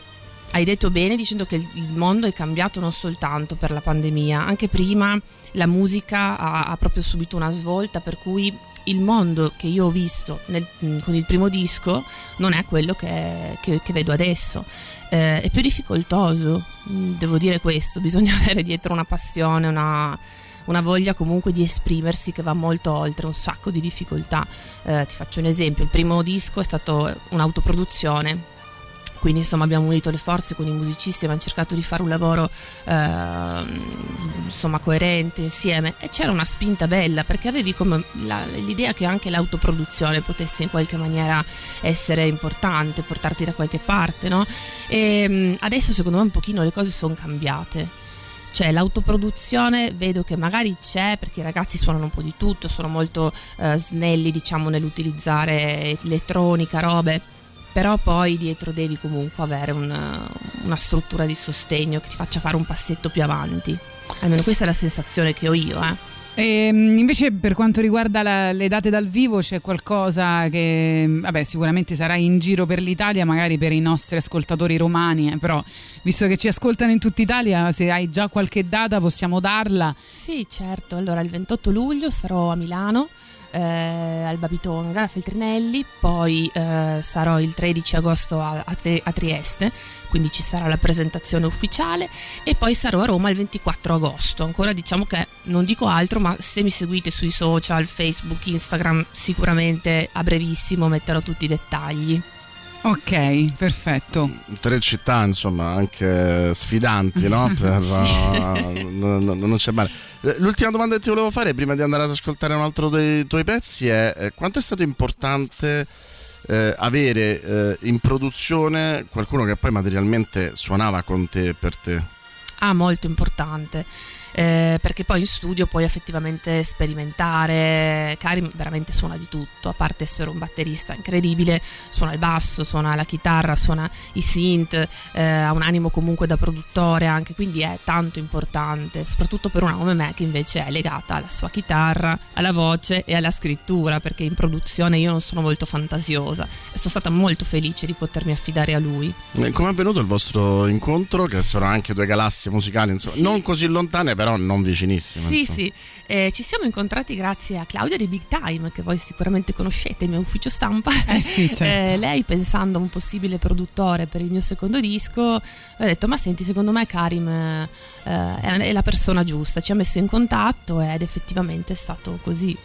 hai detto bene dicendo che il mondo è cambiato non soltanto per la pandemia, anche prima la musica ha, ha proprio subito una svolta per cui il mondo che io ho visto nel- con il primo disco non è quello che, che- che vedo adesso. Eh, è più difficoltoso, devo dire questo, bisogna avere dietro una passione, una, una voglia comunque di esprimersi che va molto oltre un sacco di difficoltà. Eh, ti faccio un esempio, il primo disco è stato un'autoproduzione. Quindi insomma abbiamo unito le forze con i musicisti, abbiamo cercato di fare un lavoro ehm, insomma coerente insieme e c'era una spinta bella perché avevi la- l'idea che anche l'autoproduzione potesse in qualche maniera essere importante, portarti da qualche parte, no? E mm, adesso secondo me un pochino le cose sono cambiate. Cioè l'autoproduzione vedo che magari c'è perché i ragazzi suonano un po' di tutto, sono molto eh, snelli diciamo nell'utilizzare elettronica, robe, però poi dietro devi comunque avere una, una struttura di sostegno che ti faccia fare un passetto più avanti. Almeno questa è la sensazione che ho io, eh. E, mh, invece per quanto riguarda la- le date dal vivo c'è qualcosa che vabbè, sicuramente sarà in giro per l'Italia, magari per i nostri ascoltatori romani, eh, però visto che ci ascoltano in tutta Italia, se hai già qualche data possiamo darla. Sì, certo. Allora, il 28 luglio sarò a Milano, eh, al Babitonga, a Feltrinelli, poi eh, sarò il 13 agosto a, a a Trieste, quindi ci sarà la presentazione ufficiale, e poi sarò a Roma il 24 agosto. Ancora diciamo che non dico altro, ma se mi seguite sui social, Facebook, Instagram, sicuramente a brevissimo metterò tutti i dettagli. Ok, perfetto. Tre città, insomma, anche sfidanti, no? Per, uh, non, non- non c'è male. Eh, L'ultima domanda che ti volevo fare prima di andare ad ascoltare un altro dei tuoi pezzi è eh, quanto è stato importante eh, avere eh, in produzione qualcuno che poi materialmente suonava con te e per te? Ah, molto importante. Eh, perché poi in studio puoi effettivamente sperimentare. Karim veramente suona di tutto, a parte essere un batterista incredibile, suona il basso, suona la chitarra, suona i synth, eh, ha un animo comunque da produttore anche, quindi è tanto importante, soprattutto per una come me che invece è legata alla sua chitarra, alla voce e alla scrittura, perché in produzione io non sono molto fantasiosa e sono stata molto felice di potermi affidare a lui. Come è avvenuto il vostro incontro? Che sono anche due galassie musicali, insomma, Sì. non così lontane, però non vicinissimo. Sì, insomma. sì, Eh, ci siamo incontrati grazie a Claudia di Big Time, che voi sicuramente conoscete, il mio ufficio stampa. Eh sì, certo. Eh, lei, pensando a un possibile produttore per il mio secondo disco, mi ha detto: Ma senti, secondo me Karim eh, è la persona giusta. Ci ha messo in contatto ed effettivamente è stato così.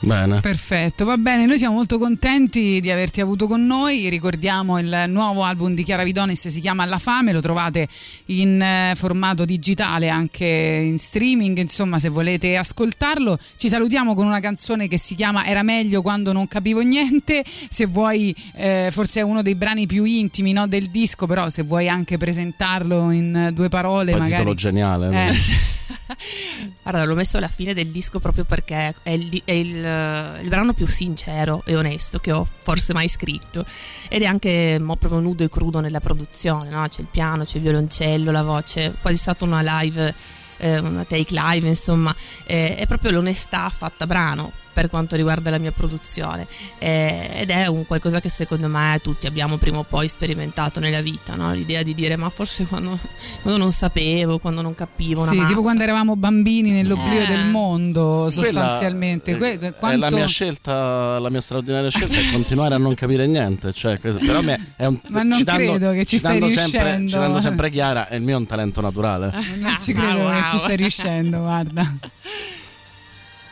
Bene. Perfetto, va bene, noi siamo molto contenti di averti avuto con noi, ricordiamo il nuovo album di Chiara Vidonis, si chiama La Fame, lo trovate in eh, formato digitale anche in streaming, insomma se volete ascoltarlo ci salutiamo con una canzone che si chiama Era meglio quando non capivo niente, se vuoi eh, forse è uno dei brani più intimi no, del disco, però se vuoi anche presentarlo in due parole Poi magari... titolo geniale. no? Eh. Guarda, l'ho messo alla fine del disco proprio perché è, il, è il- il brano più sincero e onesto che ho forse mai scritto. Ed è anche mo, proprio nudo e crudo nella produzione, no? C'è il piano, c'è il violoncello, la voce, quasi stata una live, eh, una take live, insomma. Eh, è proprio l'onestà fatta brano per quanto riguarda la mia produzione Eh, ed è un qualcosa che secondo me tutti abbiamo prima o poi sperimentato nella vita no? l'idea di dire ma forse quando, quando non sapevo quando non capivo una Sì, mazza. tipo quando eravamo bambini nell'oblio Eh. del mondo, sostanzialmente. Quella, Que- eh, quanto- È la mia scelta, la mia straordinaria scelta è continuare a non capire niente. Cioè, questo- però me- è un, Ma non citando- credo che ci stai sempre, riuscendo. citando sempre Chiara, è il mio è un talento naturale. Non ci credo Ah, che wow. ci stai riuscendo, guarda.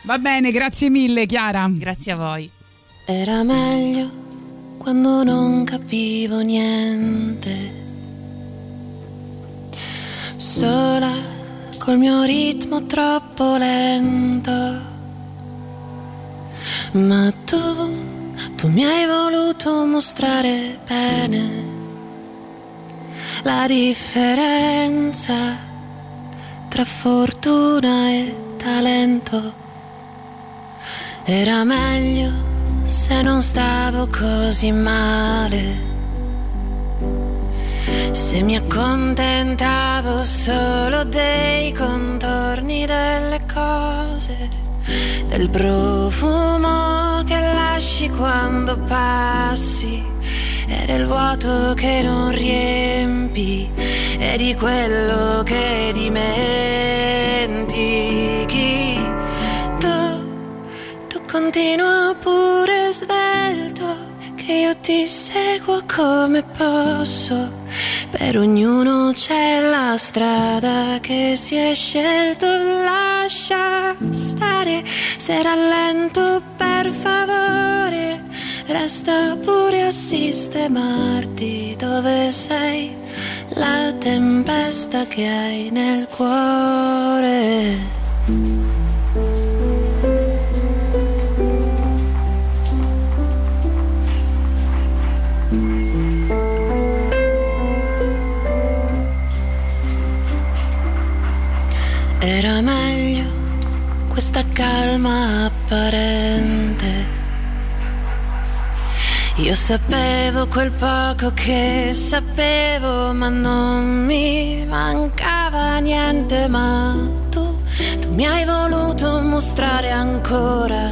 Va bene, grazie mille Chiara. Grazie a voi. Era meglio quando non capivo niente. Sola col mio ritmo troppo lento. Ma tu, tu mi hai voluto mostrare bene la differenza tra fortuna e talento. Era meglio se non stavo così male. Se mi accontentavo solo dei contorni delle cose, del profumo che lasci quando passi e del vuoto che non riempi e di quello che dimentichi. Continua pure svelto, che io ti seguo come posso. Per ognuno c'è la strada che si è scelto, lascia stare. Se rallento per favore, resta pure a sistemarti dove sei. La tempesta che hai nel cuore. Era meglio questa calma apparente. Io sapevo quel poco che sapevo, ma non mi mancava niente. Ma tu, tu mi hai voluto mostrare ancora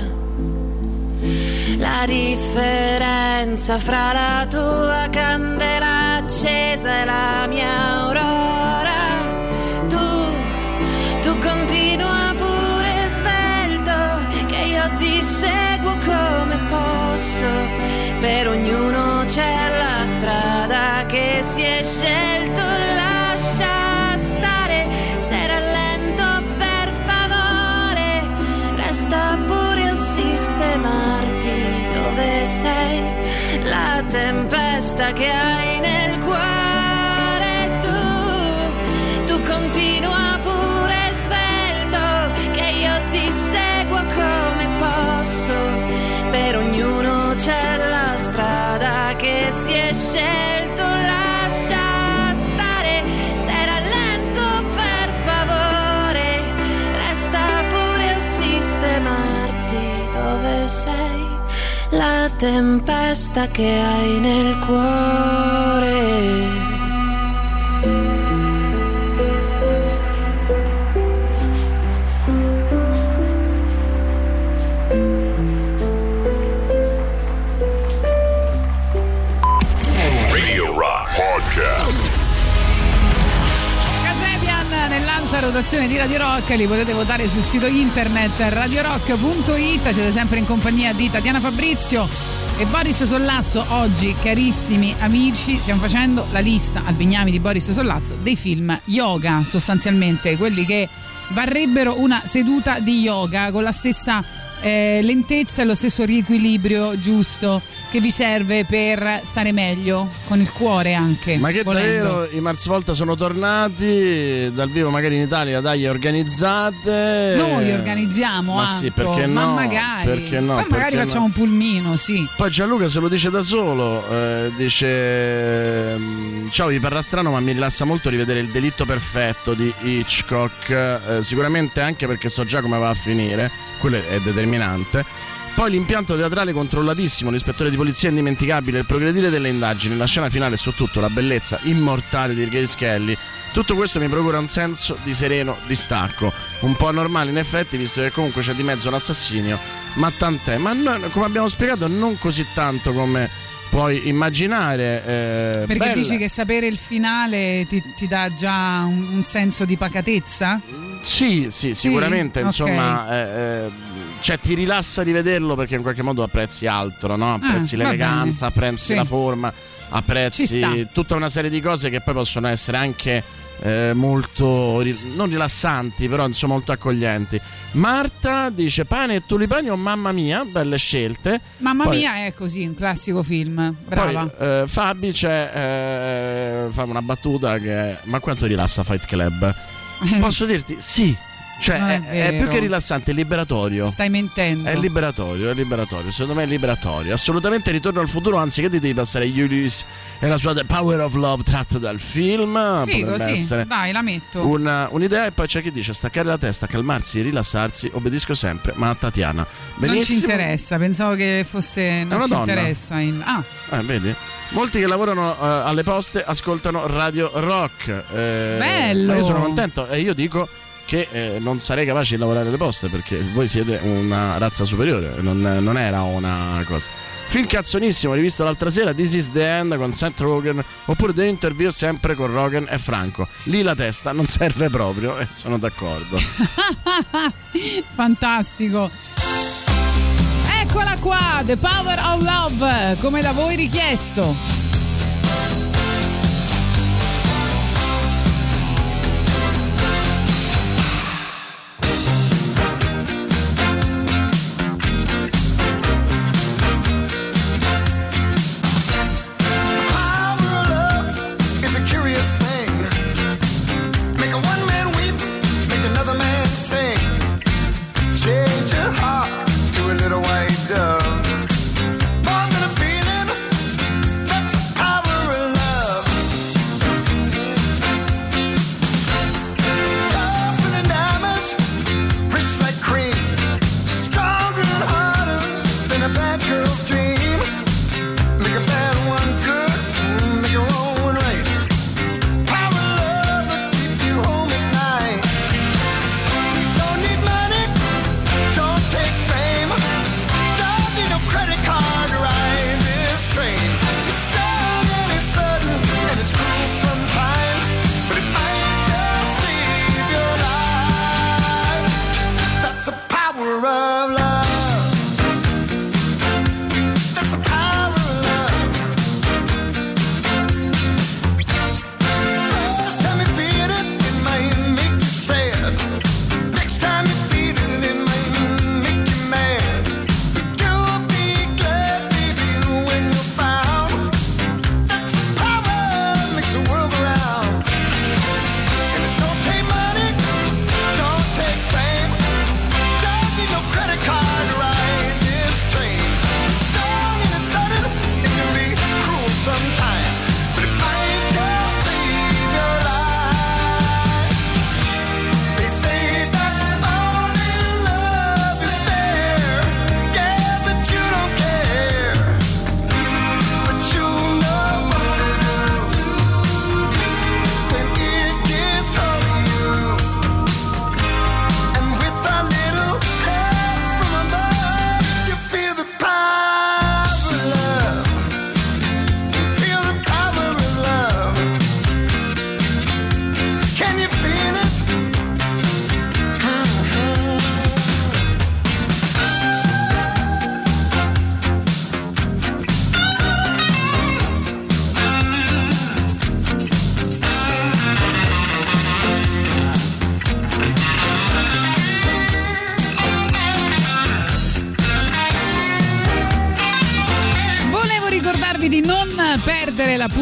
la differenza fra la tua candela accesa e la mia aurora. Per ognuno c'è la strada che si è scelto, lascia stare. Se rallento per favore, resta pure a sistemarti dove sei. La tempesta che hai tempesta che hai nel cuore. Votazione di Radio Rock, li potete votare sul sito internet radiorock.it. Siete sempre in compagnia di Tatiana Fabrizio e Boris Sollazzo. Oggi, carissimi amici, stiamo facendo la lista al Bignami di Boris Sollazzo dei film yoga, sostanzialmente quelli che varrebbero una seduta di yoga con la stessa eh, lentezza e lo stesso riequilibrio giusto che vi serve per stare meglio con il cuore anche. Ma che volendo. davvero i Mars Volta sono tornati dal vivo magari in Italia, dai, organizzate. Noi organizziamo Ma sì, perché ma no? magari, Perché no? Poi magari Perché facciamo no? un pulmino, sì. Poi Gianluca se lo dice da solo, eh, dice ehm, ciao vi parla strano ma mi rilassa molto rivedere il delitto perfetto di Hitchcock, eh, sicuramente anche perché so già come va a finire, quello è determinante. Poi l'impianto teatrale controllatissimo, l'ispettore di polizia indimenticabile, il progredire delle indagini, la scena finale e soprattutto la bellezza immortale di Grace Kelly. Tutto questo mi procura un senso di sereno distacco, un po' anormale in effetti visto che comunque c'è di mezzo un ma tant'è. Ma no- come abbiamo spiegato non così tanto come puoi immaginare. eh, Perché bella. dici che sapere il finale ti, ti dà già un, un senso di pacatezza? Sì, sì, sicuramente, ok. insomma, eh, eh, cioè ti rilassa rivederlo perché in qualche modo apprezzi altro, no? Apprezzi Ah, l'eleganza, apprezzi Sì. la forma, apprezzi tutta una serie di cose che poi possono essere anche eh, molto non rilassanti, però insomma molto accoglienti. Marta dice pane e tulipani o mamma mia, belle scelte. Mamma Poi- mia è così, un classico film. Brava. Poi eh, Fabi c'è, eh, fa una battuta che ma quanto rilassa Fight Club? Posso dirti sì, cioè è è, più che rilassante, è liberatorio. Stai mentendo. È liberatorio, è liberatorio, secondo me è liberatorio. Assolutamente ritorno al futuro, anzi che dite di passare Ulysses e la sua The Power of Love tratta dal film? Figo, sì. essere Dai, la metto. una- un'idea e poi c'è chi dice staccare la testa, calmarsi, rilassarsi, obbedisco sempre, ma a Tatiana. non ci Benissimo. interessa, pensavo che fosse. Non ci donna. interessa. il- Ah, Eh, vedi? Molti che lavorano eh, alle poste ascoltano Radio Rock. Eh, Bello! Io sono contento e io dico che eh, non sarei capace di lavorare alle poste perché voi siete una razza superiore, non, non era una cosa. Film cazzonissimo, rivisto l'altra sera, This is the End con Seth Rogen, oppure The Interview sempre con Rogen e Franco. Lì la testa non serve proprio e sono d'accordo. fantastico. Eccola qua, The Power of Love, come da voi richiesto.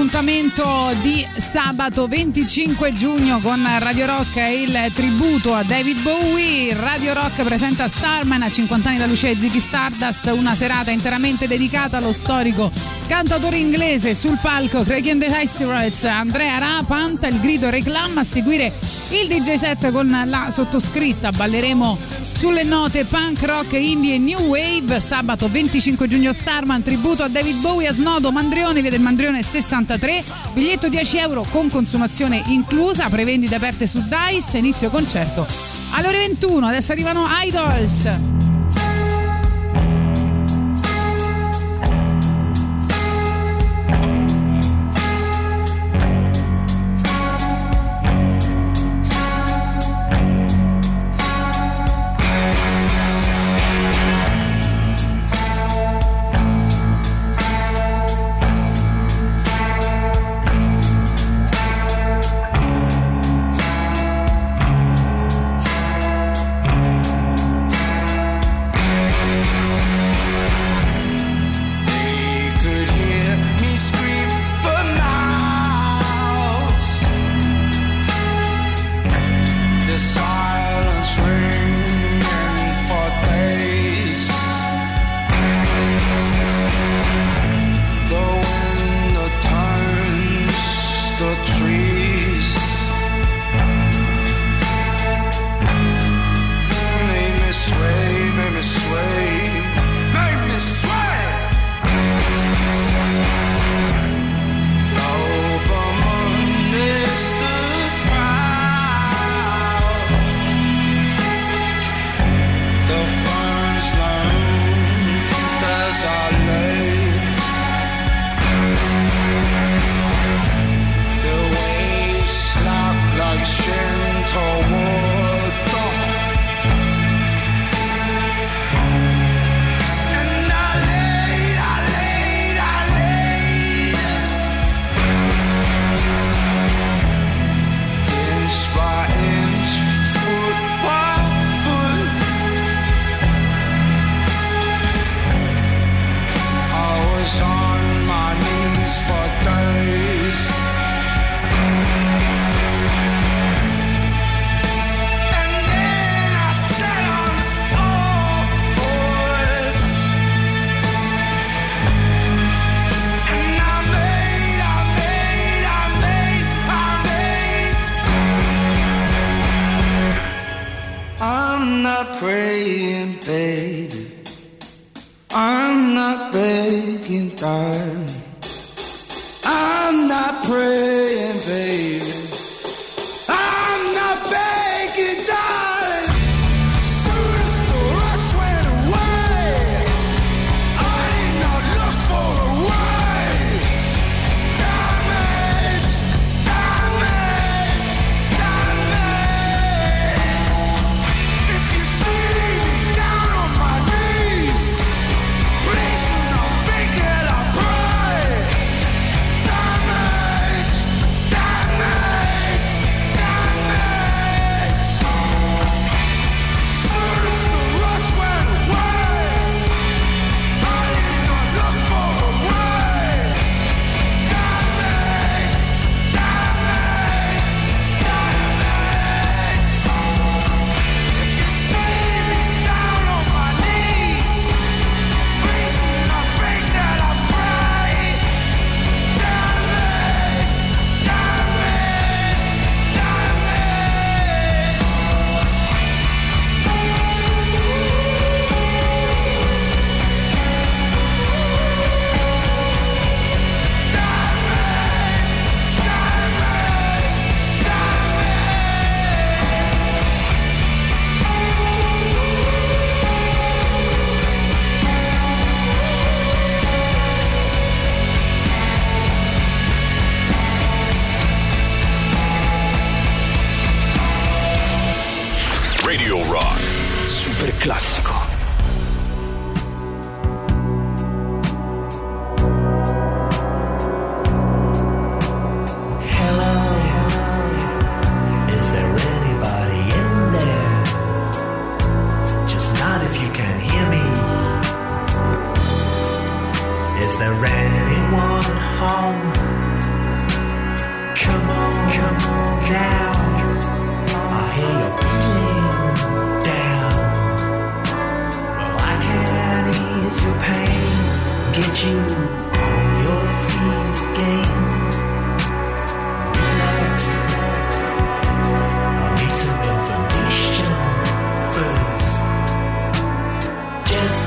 L'appuntamento di sabato 25 giugno con Radio Rock e il tributo a David Bowie. Radio Rock presenta Starman a 50 anni da luce e Ziggy Stardust, una serata interamente dedicata allo storico cantautore inglese sul palco Craig and the Asteroids, Andrea Rapanta, il grido reclama a seguire il DJ set con la sottoscritta. Balleremo sulle note punk rock, indie e new wave. Sabato 25 giugno Starman, tributo a David Bowie a Snodo, Mandrione, via del Mandrione 63. Biglietto 10 euro con consumazione inclusa, prevendite aperte su Dice, inizio concerto alle ore 21. Adesso arrivano Idols.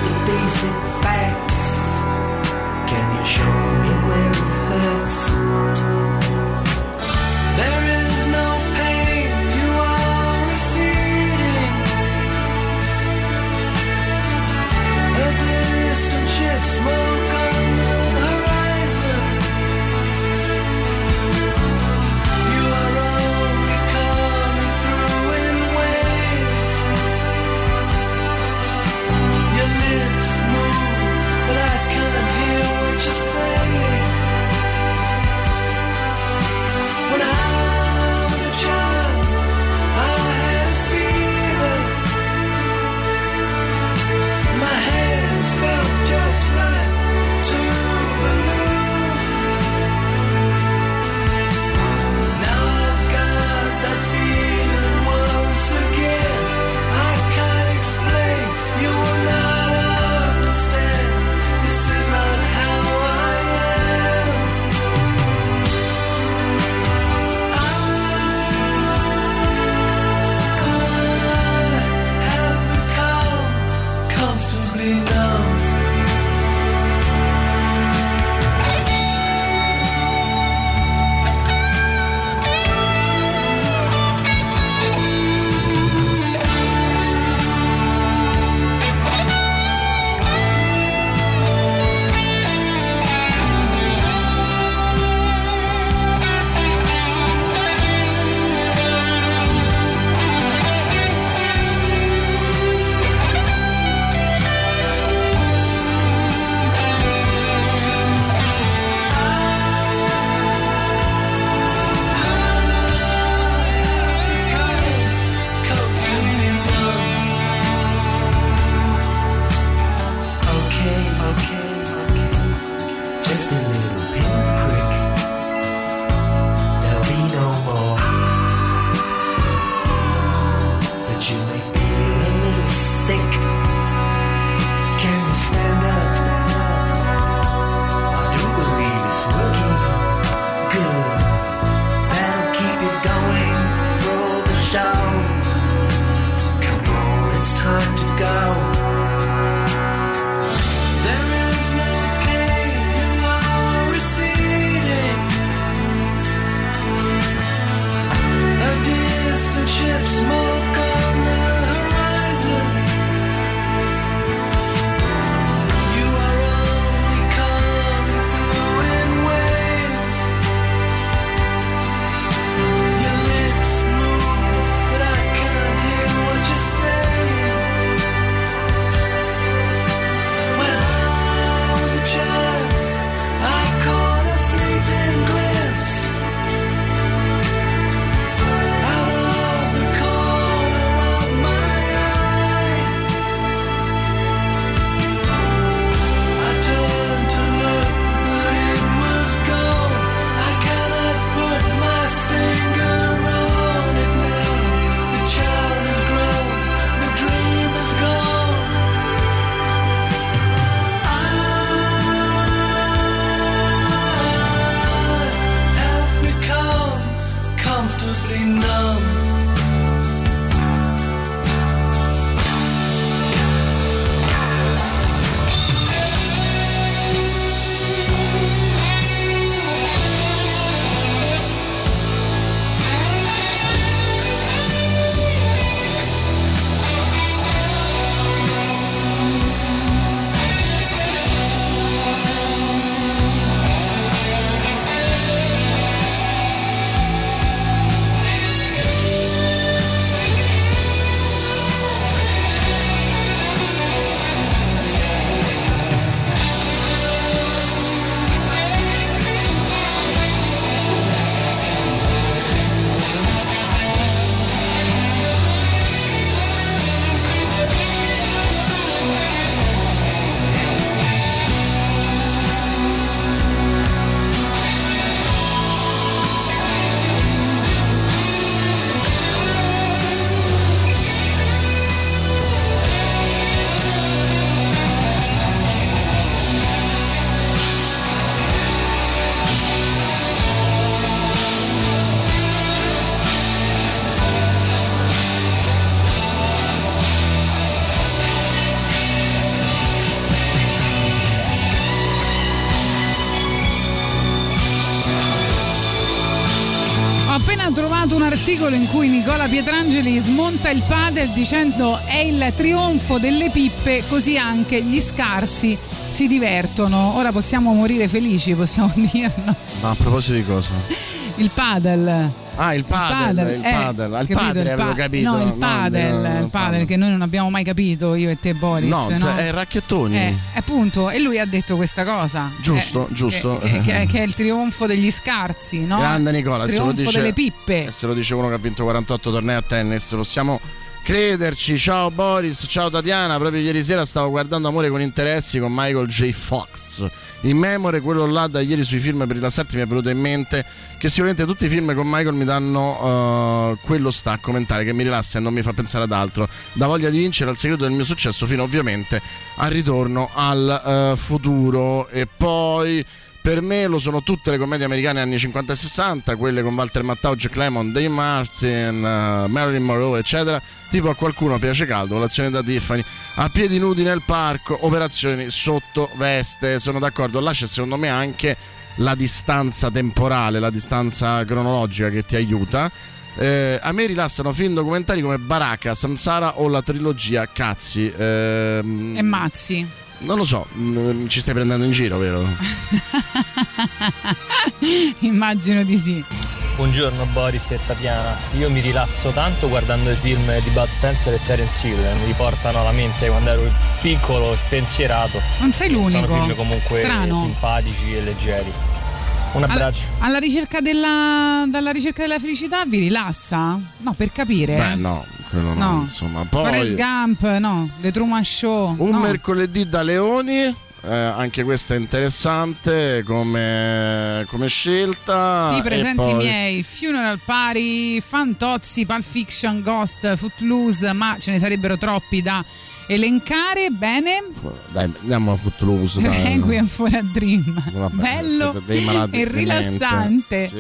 the basic facts. Can you show Pietrangeli smonta il padel dicendo è il trionfo delle pippe, così anche gli scarsi si divertono. Ora possiamo morire felici, possiamo dirlo. Ma a proposito di cosa? Il padel. Ah, il padel, il eh, padel. Padre il avevo pa- capito. No, il padel, eh, il padel che noi non abbiamo mai capito, io e te Boris. No, no? è racchettoni. Eh, appunto, e lui ha detto questa cosa. Giusto, Eh, giusto. Che, che- che è il trionfo degli scarsi, no? Grande Nicola, il se lo trionfo dice, delle pippe. e se lo dice uno che ha vinto 48 tornei a tennis, possiamo crederci. Ciao Boris, ciao Tatiana. Proprio ieri sera stavo guardando Amore con interessi con Michael J. Fox. In memoria, quello là da ieri sui film per rilassarti mi è venuto in mente che sicuramente tutti i film con Michael mi danno eh, quello stacco mentale che mi rilassa e non mi fa pensare ad altro. Da voglia di vincere al segreto del mio successo fino ovviamente al ritorno al eh, futuro. E poi per me lo sono tutte le commedie americane anni 50 e 60, quelle con Walter Matthau, Jack Lemmon, Dave Martin, eh, Marilyn Monroe, eccetera. Tipo a qualcuno piace caldo, colazione da Tiffany, a piedi nudi nel parco, operazioni sotto veste. Sono d'accordo, là c'è secondo me anche la distanza temporale, la distanza cronologica che ti aiuta. Eh, a me rilassano film documentari come Baraka, Samsara o la trilogia Cazzi. Ehm, E mazzi. Non lo so, mm, ci stai prendendo in giro, vero? Immagino di sì. Buongiorno Boris e Tatiana, io mi rilasso tanto guardando i film di Bud Spencer e Terence Hill, mi riportano alla mente quando ero piccolo e spensierato. Non sei l'unico. Sono film comunque Strano. simpatici e leggeri. Un Alla, abbraccio. alla ricerca della, dalla ricerca della felicità vi rilassa? No, per capire. Beh, no, quello no, No. insomma. Poi Forrest Gump, no. The Truman Show. un no. mercoledì da Leoni Eh, anche questa è interessante come, come scelta. Ti E presento i poi- miei Funeral Party, Fantozzi, Pulp Fiction, Ghost, Footloose, ma ce ne sarebbero troppi da elencare. Bene, Dai, andiamo a Footloose. Requiem for a Dream. Vabbè, Bello e rilassante.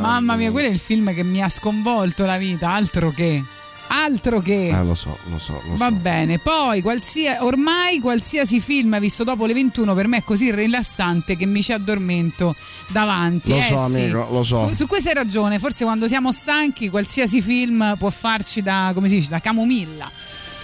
Mamma mia, quello è il film che mi ha sconvolto la vita, altro che. Altro che. Eh, lo so, lo so, lo Va so. bene, poi qualsia- ormai qualsiasi film visto dopo le 21 per me è così rilassante che mi ci addormento davanti. Lo Eh, so, sì. amico, lo so. Su, su questo hai ragione, forse quando siamo stanchi qualsiasi film può farci da, come si dice, da camomilla.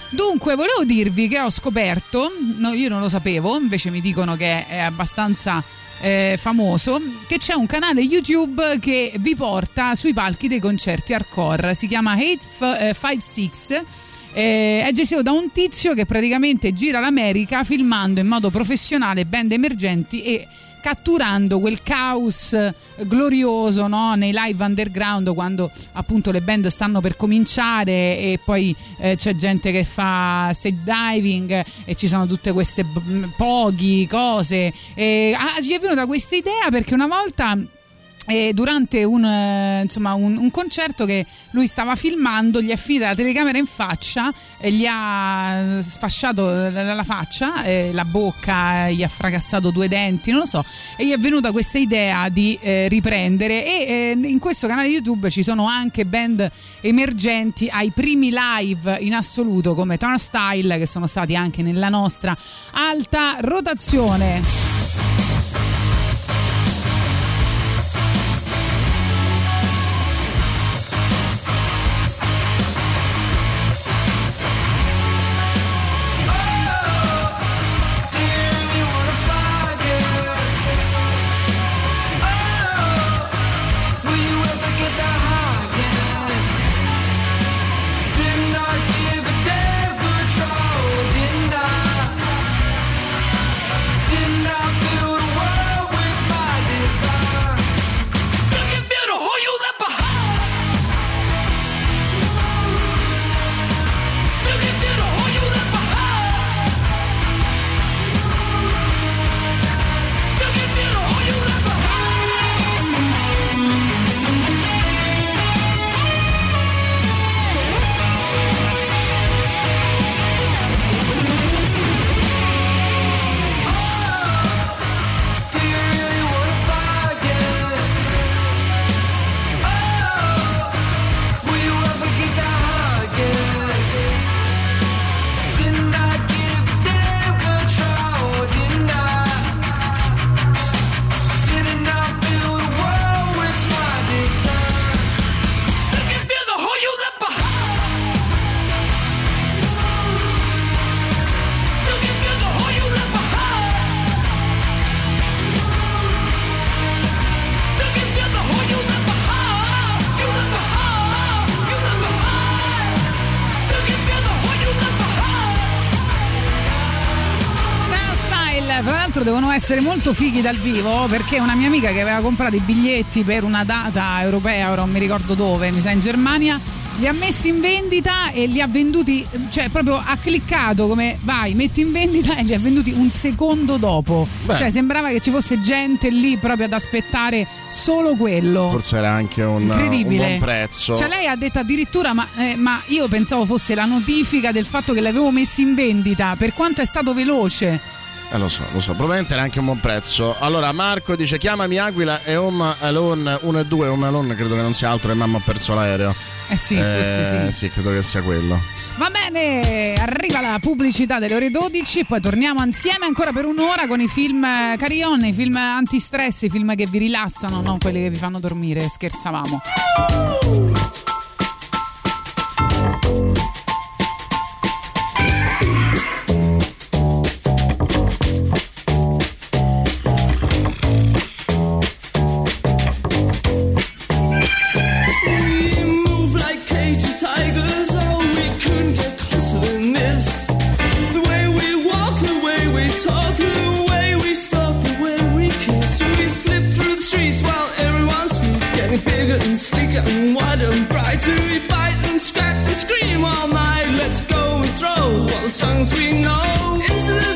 Dunque, volevo dirvi che ho scoperto, no, io non lo sapevo, invece mi dicono che è abbastanza eh, famoso, che c'è un canale YouTube che vi porta sui palchi dei concerti hardcore. Si chiama 856. Eh, è gestito da un tizio che praticamente gira l'America filmando in modo professionale band emergenti e catturando quel caos eh, glorioso no? nei live underground quando appunto le band stanno per cominciare e poi eh, c'è gente che fa stage diving e ci sono tutte queste b- poghi, cose. E, ah, gli è venuta questa idea perché una volta e durante un, eh, insomma, un, un concerto che lui stava filmando gli è finita la telecamera in faccia gli ha sfasciato la, la faccia, eh, la bocca, gli ha fracassato due denti, non lo so, e gli è venuta questa idea di eh, riprendere e eh, in questo canale YouTube ci sono anche band emergenti ai primi live in assoluto come Turnstile che sono stati anche nella nostra alta rotazione. Essere molto fighi dal vivo perché una mia amica che aveva comprato i biglietti per una data europea, ora non mi ricordo dove, mi sa in Germania, li ha messi in vendita e li ha venduti, cioè proprio ha cliccato come vai, metti in vendita e li ha venduti un secondo dopo. Beh. Cioè sembrava che ci fosse gente lì proprio ad aspettare solo quello. Forse era anche un, un buon prezzo. Cioè lei ha detto addirittura ma, eh, ma io pensavo fosse la notifica del fatto che l'avevo messi in vendita per quanto è stato veloce. Eh, lo so, lo so, probabilmente era anche un buon prezzo. Allora, Marco dice: Chiamami Aquila e Home Alone 1 e 2. Home Alone credo che non sia altro che mamma ha perso l'aereo. Eh sì, forse sì. Sì, credo che sia quello. Va bene, arriva la pubblicità delle ore 12, poi torniamo insieme ancora per un'ora con i film eh, carillon, i film antistress, i film che vi rilassano, non quelli che vi fanno dormire, scherzavamo. she into the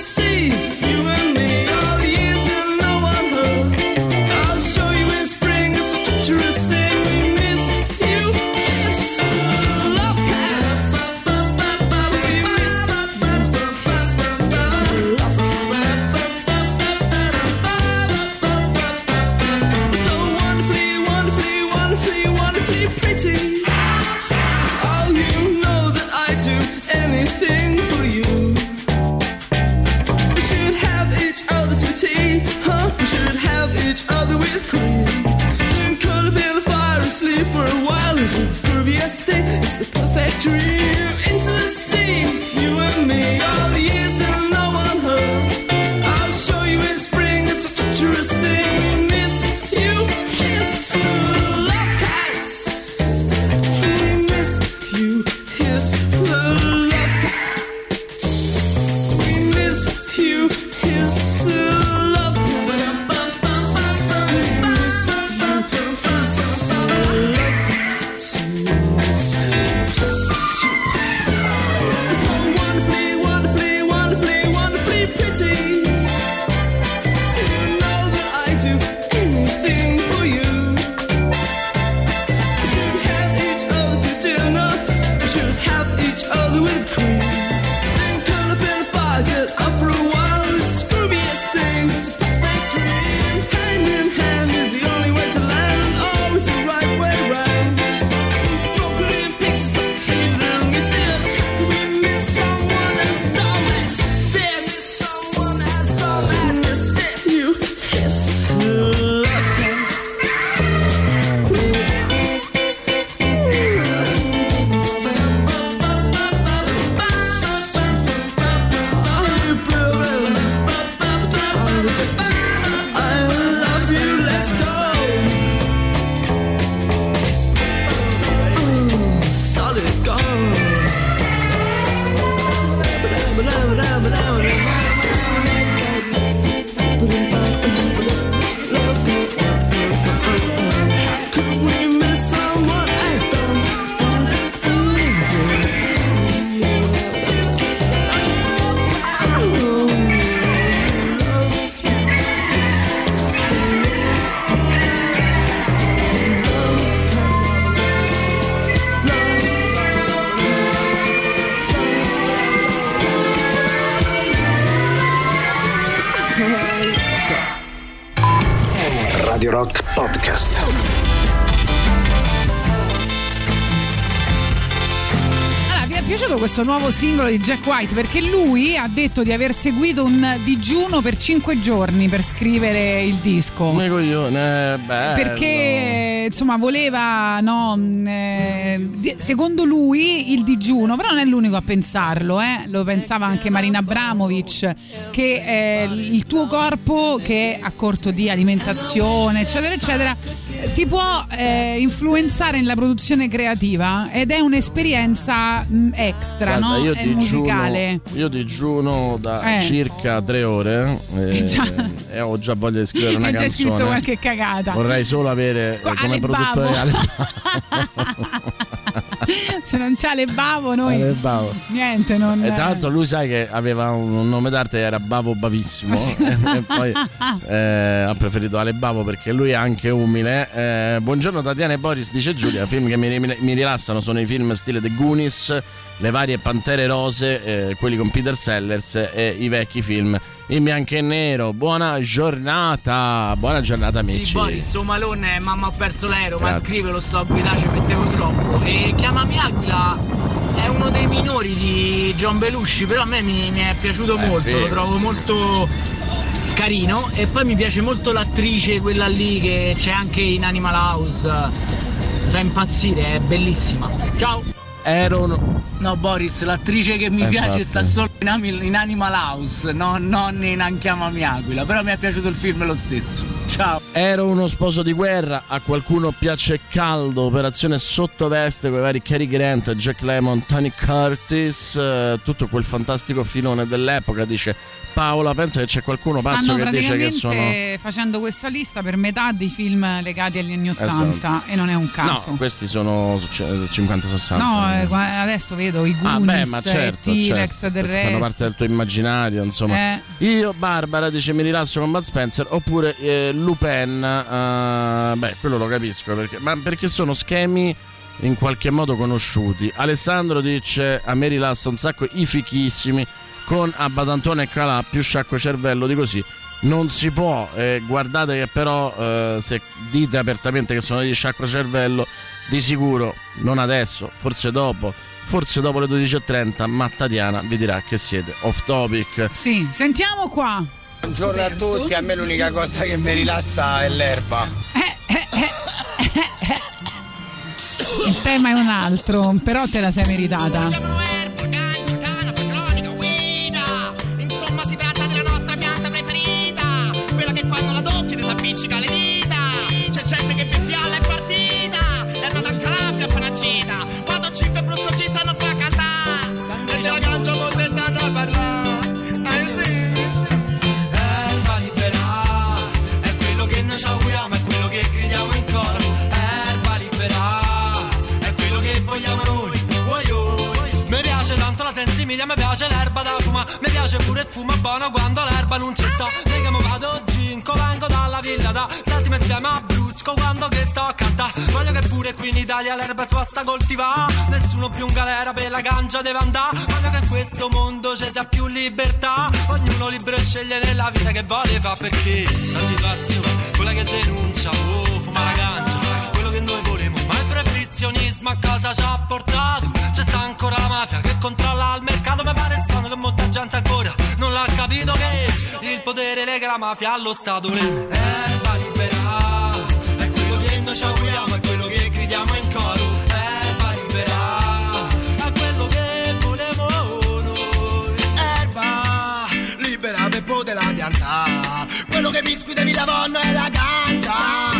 questo nuovo singolo di Jack White? Perché lui ha detto di aver seguito un digiuno per 5 giorni per scrivere il disco. Come coglione, eh, bello. Perché insomma voleva, no, mh, eh, secondo lui il digiuno, però non è l'unico a pensarlo, eh, lo pensava anche Marina Abramovic, che eh, il tuo corpo che è a corto di alimentazione, eccetera, eccetera, ti può eh, influenzare nella produzione creativa ed è un'esperienza mh, extra, Guarda, no? io è digiuno, musicale. io digiuno da Eh. circa tre ore eh, Eh, già. e ho già voglia di scrivere una Hai già canzone. scritto qualche cagata. Vorrei solo avere eh, come produttore Ale- Se non c'ha le bavo noi Alebavo. niente, non E tra l'altro lui sai che aveva un nome d'arte era Bavo Bavissimo e poi eh, ha preferito Ale Bavo perché lui è anche umile. Eh, buongiorno Tatiana e Boris, dice Giulia, film che mi, mi rilassano sono i film stile The Goonies, le varie Pantere Rose, eh, quelli con Peter Sellers e i vecchi film in bianco e nero. Buona giornata, buona giornata amici. Sì, Boris, o Malone, mamma ho perso l'aereo, ma Grazie. scrivelo sto a guidare, ci mettevo troppo. E chiamami Aquila è uno dei minori di John Belushi, però a me mi, mi è piaciuto Eh, molto, figo. lo trovo molto carino e poi mi piace molto l'attrice, quella lì che c'è anche in Animal House. Mi fa impazzire, è bellissima. Ciao! Ero No Boris, l'attrice che mi Eh, piace infatti. sta solo in, in Animal House, no- non in Anchiamami Aquila, però mi è piaciuto il film lo stesso. Ciao! Ero uno sposo di guerra, a qualcuno piace caldo, operazione sottoveste con i vari Cary Grant, Jack Lemmon, Tony Curtis, eh, tutto quel fantastico filone dell'epoca, dice Paola, pensa che c'è qualcuno pazzo Stanno che dice che sono... facendo questa lista per metà dei film legati agli anni 80 Esatto. e non è un caso. No, questi sono c- 50-60. No, eh, qua- adesso vedo i Ah, Goonies, beh, ma certo, i T-Rex certo, del perché fanno resto. parte del tuo immaginario, insomma. Eh. Io, Barbara, dice mi rilasso con Bud Spencer, oppure eh, Lupin, eh, beh, quello lo capisco, perché, ma perché sono schemi in qualche modo conosciuti. Alessandro dice a me rilassa un sacco i fichissimi con Abbadantone e Calà più sciacquo cervello di così. Non si può, eh, guardate che però eh, se dite apertamente che sono degli sciacquo cervello, di sicuro non adesso, forse dopo forse dopo le 12.30 Mattatiana vi dirà che siete off topic. Sì, sentiamo qua. Buongiorno a tutti, a me l'unica cosa che mi rilassa è l'erba. Il tema è un altro, però te la sei meritata. La sensimiglia, mi piace l'erba da fuma, mi piace pure il fumo buono quando l'erba non ci sta. Che mo vado ginco, vengo dalla villa da Sentimi insieme a Brusco quando che sto a cantare. Voglio che pure qui in Italia l'erba si possa coltivare, nessuno più in galera per la cancia deve andare. Voglio che in questo mondo ci sia più libertà, ognuno libero sceglie nella vita che vuole fa perché sta situazione, quella che denuncia, oh, fuma la cancia, proibizionismo a cosa ci ha portato? C'è sta ancora la mafia che controlla il mercato, mi pare strano che molta gente ancora non l'ha capito che il potere lega la mafia allo Stato. Erba libera, è quello che noi ci auguriamo, è quello che crediamo in coro. Erba libera, è quello che volevo noi. Erba libera per poterla piantare. Quello che mi scudevi la vonna è la cancia.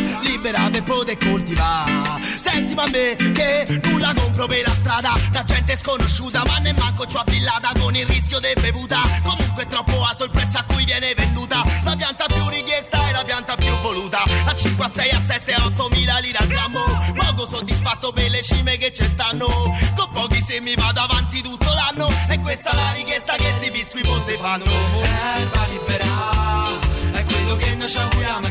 Libera per poter coltivare. Sentimi a me che nulla compro per la strada. Da gente sconosciuta, ma nemmanco c'ho avvillata con il rischio di bevuta. Comunque è troppo alto il prezzo a cui viene venduta. La pianta più richiesta è la pianta più voluta. A 5, a 6, a 7, a 8 mila lire al grammo. Poco soddisfatto per le cime che ci stanno. Con pochi semi vado avanti tutto l'anno. E questa è la richiesta che sti biscuit posti fanno. Erba libera, è quello che noi ci auguriamo,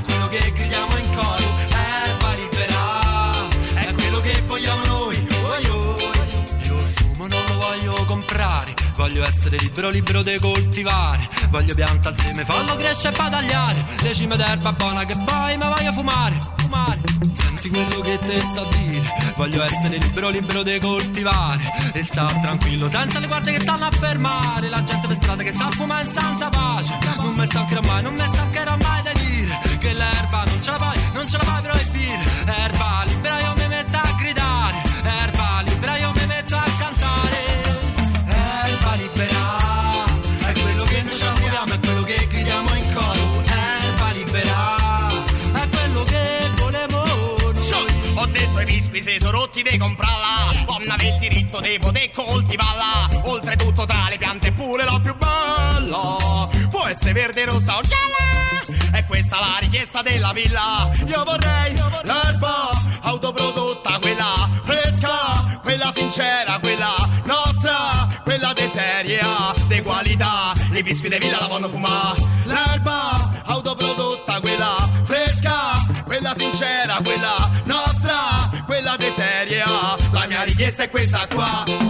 voglio essere libero, libero di coltivare. Voglio pianta al seme, farlo crescere e badagliare. Le cime d'erba buona che poi mi voglio fumare, fumare. Senti quello che te sto a dire, voglio essere libero, libero di coltivare. E sta tranquillo, senza le guardie che stanno a fermare. La gente per strada che sta a fumare in santa pace. Non mi stancherò mai, non mi stancherò mai da dire che l'erba non ce la fai, non ce la fai proibire. Erba libera se sono rotti di comprarla avere il diritto di poter coltivarla. Oltretutto tra le piante pure la più bella Può essere verde, rossa o gialla. E questa la richiesta della villa. Io vorrei l'erba autoprodotta Quella fresca, quella sincera Quella nostra, quella di serie A Di qualità, i biscuit di villa la vanno fumare L'erba La mia richiesta è questa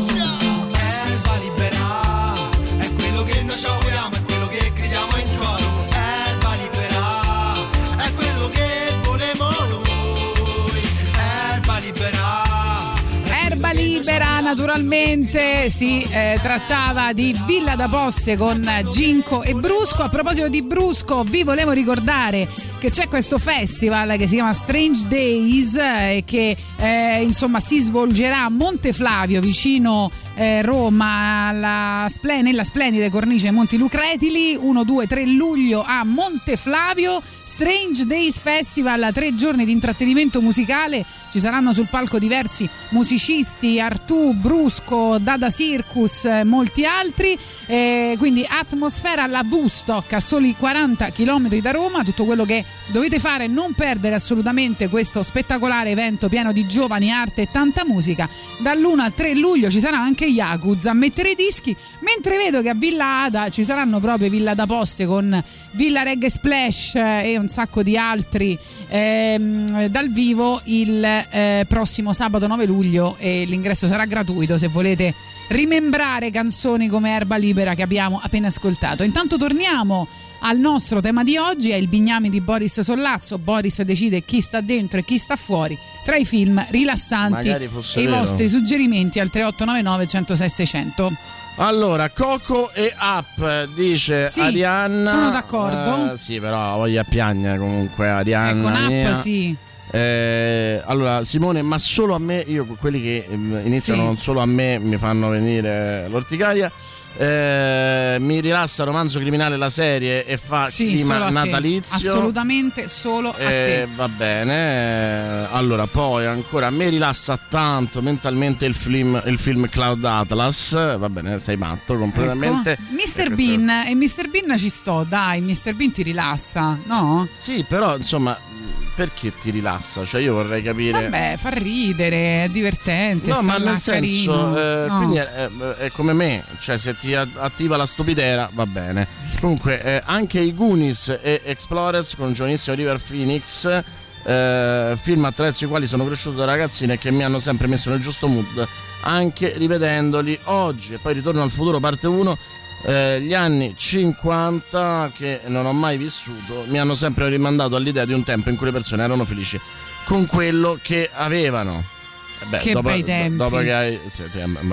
naturalmente si eh, trattava di Villa da Posse con Ginco e Brusco. A proposito di Brusco, vi volevo ricordare che c'è questo festival che si chiama Strange Days eh, e che eh, insomma si svolgerà a Monteflavio vicino eh, Roma alla splen- nella splendida cornice Monti Lucretili 1, 2, 3 luglio a Monteflavio Strange Days Festival tre giorni di intrattenimento musicale ci saranno sul palco diversi musicisti Artù, Brusco, Dada Circus eh, molti altri eh, quindi atmosfera alla Woodstock a soli 40 km da Roma tutto quello che dovete fare non perdere assolutamente questo spettacolare evento pieno di giovani, arte e tanta musica. Dall'1 al 3 luglio ci sarà anche Yakuza a mettere i dischi mentre vedo che a Villa Ada ci saranno proprio Villa da Posse con Villa Reggae Splash eh, e un sacco di altri ehm, dal vivo il eh, prossimo sabato 9 luglio e l'ingresso sarà gratuito se volete rimembrare canzoni come Erba Libera che abbiamo appena ascoltato. Intanto torniamo al nostro tema di oggi, è il bignami di Boris Sollazzo. Boris decide chi sta dentro e chi sta fuori. tra i film rilassanti e i vostri suggerimenti al 3899 106 600. Allora, Coco e Up, dice Sì, Arianna. sono d'accordo. Eh, sì, però voglia piagne comunque Arianna. con Up mia. sì. Eh, allora, Simone, ma solo a me, io quelli che ehm, iniziano Sì. non solo a me mi fanno venire l'orticaria. Eh, mi rilassa Romanzo Criminale la serie e fa Sì, clima te. natalizio. Assolutamente solo a Eh, te. va bene. Allora, poi ancora a me rilassa tanto mentalmente il film, il film Cloud Atlas. Va bene, sei matto completamente. Ecco. Mr. Eh, questo- Bean e Mr. Bean ci sto, dai, Mr. Bean ti rilassa, no? Sì, però insomma, perché ti rilassa? Cioè, io vorrei capire. Vabbè, fa ridere, è divertente, No, ma nel senso, carino. eh, No. quindi è, è- è come me, cioè se ti attiva la stupidera va bene. Comunque, eh, anche i Goonies e Explorers con giovanissimo River Phoenix, eh, film attraverso i quali sono cresciuto da ragazzino e che mi hanno sempre messo nel giusto mood, anche rivedendoli oggi. E poi Ritorno al futuro, parte 1. Eh, gli anni 50 che non ho mai vissuto mi hanno sempre rimandato all'idea di un tempo in cui le persone erano felici con quello che avevano. Eh beh, Che dopo, bei tempi. dopo che hai.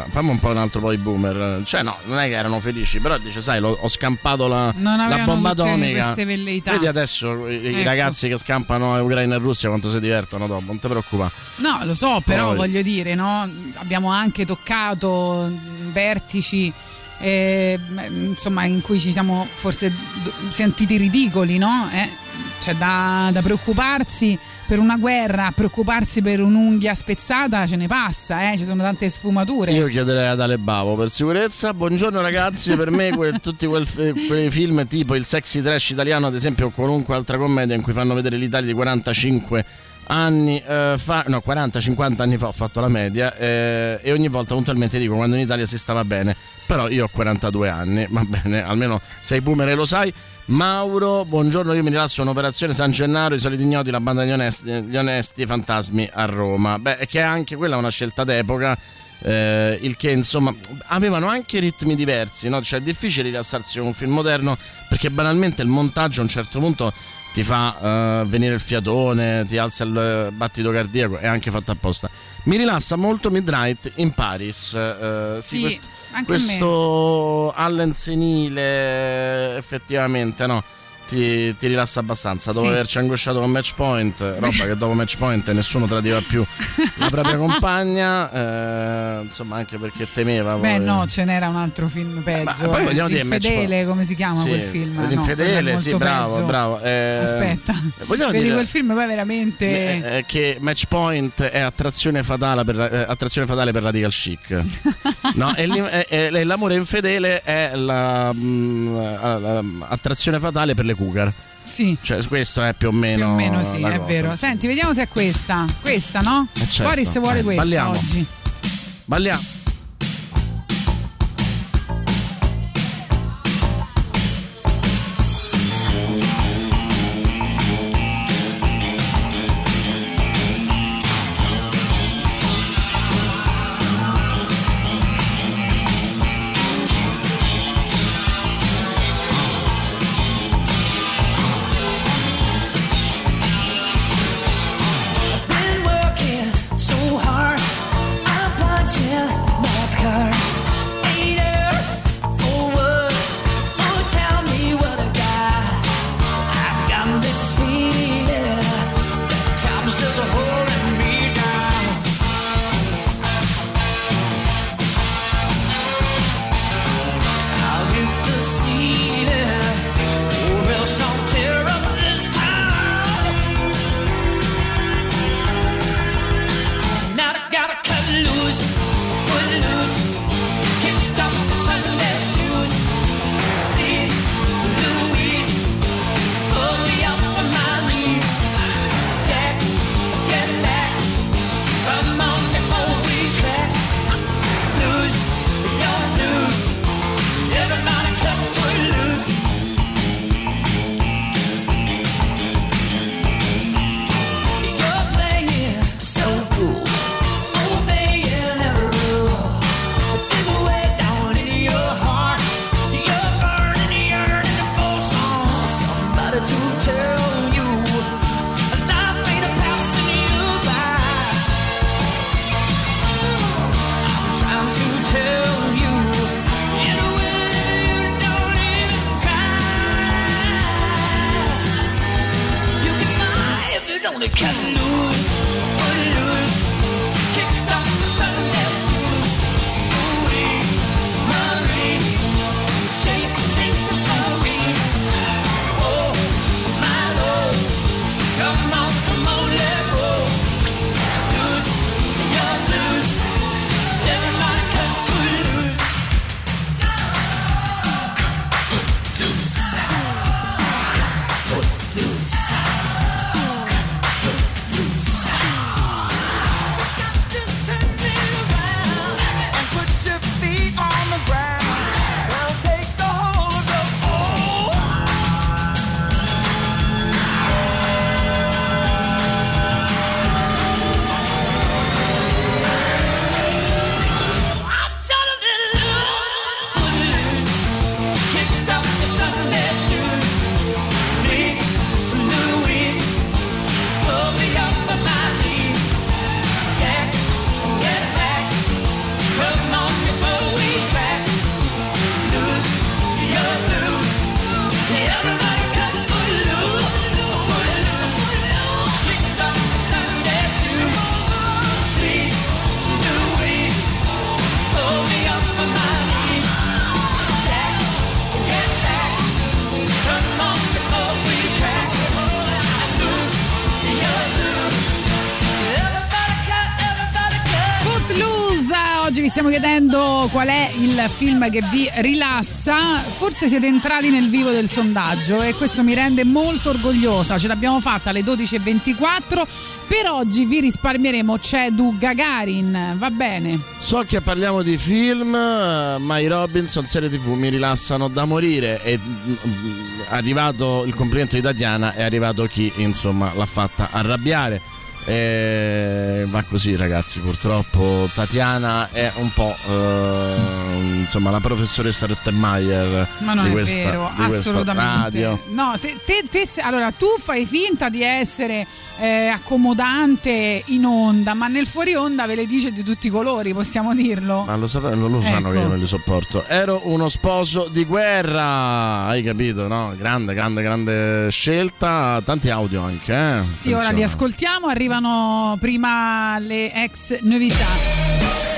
fammi un po' un altro po' i boomer. Cioè, no, non è che erano felici, però dice, sai, l'ho- ho scampato la, la bomba atomica. Vedi adesso i, Ecco. ragazzi che scampano Ucraina e Russia quanto si divertono dopo, non ti preoccupare. No, lo so, però Poi- voglio dire, no? Abbiamo anche toccato vertici. Eh, insomma, in cui ci siamo forse sentiti ridicoli, no? Eh, Cioè, da, da preoccuparsi per una guerra, preoccuparsi per un'unghia spezzata, ce ne passa, eh? Ci sono tante sfumature. Io chiederei ad Ale Bavo per sicurezza. Buongiorno ragazzi, per me que- tutti quel- quei film tipo il sexy trash italiano, ad esempio, o qualunque altra commedia in cui fanno vedere l'Italia di 45 anni eh, fa, no 40-50 anni fa ho fatto la media eh, e ogni volta puntualmente dico quando in Italia si stava bene, però io ho 42 anni, va bene, almeno sei boomer e lo sai. Mauro, buongiorno, io mi rilasso un'operazione San Gennaro, i soliti ignoti, la banda degli onesti, gli onesti fantasmi a Roma. Beh, che anche quella una scelta d'epoca. eh, il che insomma avevano anche ritmi diversi, no? cioè è difficile rilassarsi con un film moderno perché banalmente il montaggio a un certo punto ti fa eh, venire il fiatone, ti alza il battito cardiaco, è anche fatto apposta. Mi rilassa molto Midnight in Paris. eh, sì, Sì, questo, anche a me. questo Allen senile effettivamente no. Ti, ti rilassa abbastanza dopo Sì. averci angosciato con match point, roba che dopo match point nessuno tradiva più la propria compagna, eh, insomma anche perché temeva. Beh, poi- no, ce n'era un altro film peggio. poi eh. vogliamo dire, Infedele, match- come si chiama Sì, quel film? No, L'infedele, è sì, bravo, peggio. bravo. eh, Aspetta, vogliamo vedi dire- quel film poi veramente. eh, eh, che Match Point è attrazione fatale per, eh, attrazione fatale per radical chic. no, e l'amore infedele è la, mm, la- la- attrazione fatale per le cougar. Sì. Cioè, questo è più o meno. Più o meno sì, è cosa. vero. Senti, vediamo se è questa. Questa, no? Eh, certo. Boris vuole Eh, questa balliamo. oggi. Balliamo. Film che vi rilassa. Forse siete entrati nel vivo del sondaggio e questo mi rende molto orgogliosa. Ce l'abbiamo fatta alle 12.24. Per oggi vi risparmieremo C'è Du Gagarin, va bene? So che parliamo di film, eh, ma i Robinson serie tv mi rilassano da morire e mm, mm, arrivato il complimento di Tatiana è arrivato chi insomma l'ha fatta arrabbiare. E va così ragazzi, purtroppo Tatiana è un po' eh, insomma la professoressa Rottenmeier Ma non di è questa, vero, di questa assolutamente. radio. No, te, te- te allora tu fai finta di essere eh, accomodante in onda, ma nel fuori onda ve le dice di tutti i colori, possiamo dirlo. Ma lo, non lo sanno Ecco. che io non li sopporto. Ero uno sposo di guerra, hai capito, no? Grande, grande, grande scelta. Tanti audio anche, eh? Sì, ora li ascoltiamo, arrivano prima le ex novità.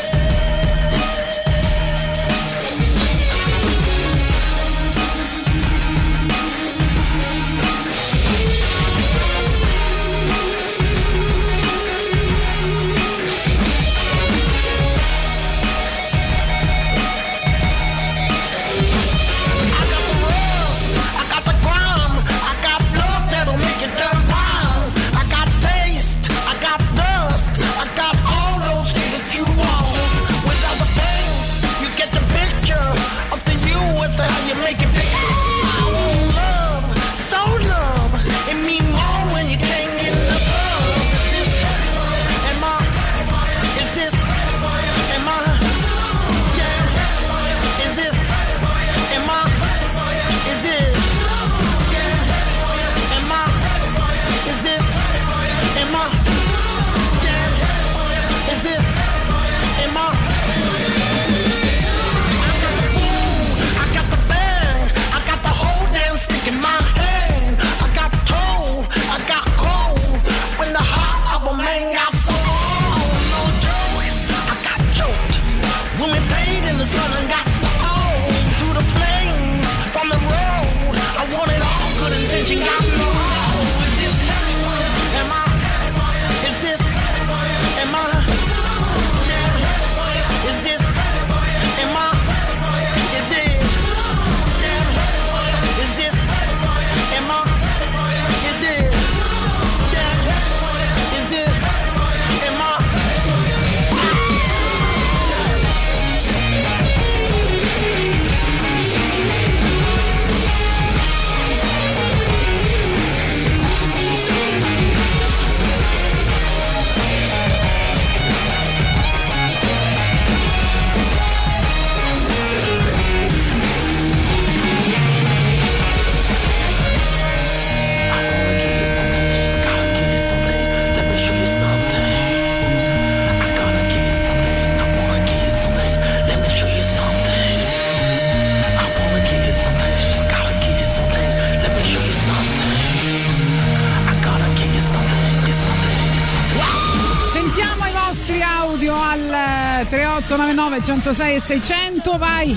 106 e 600, vai.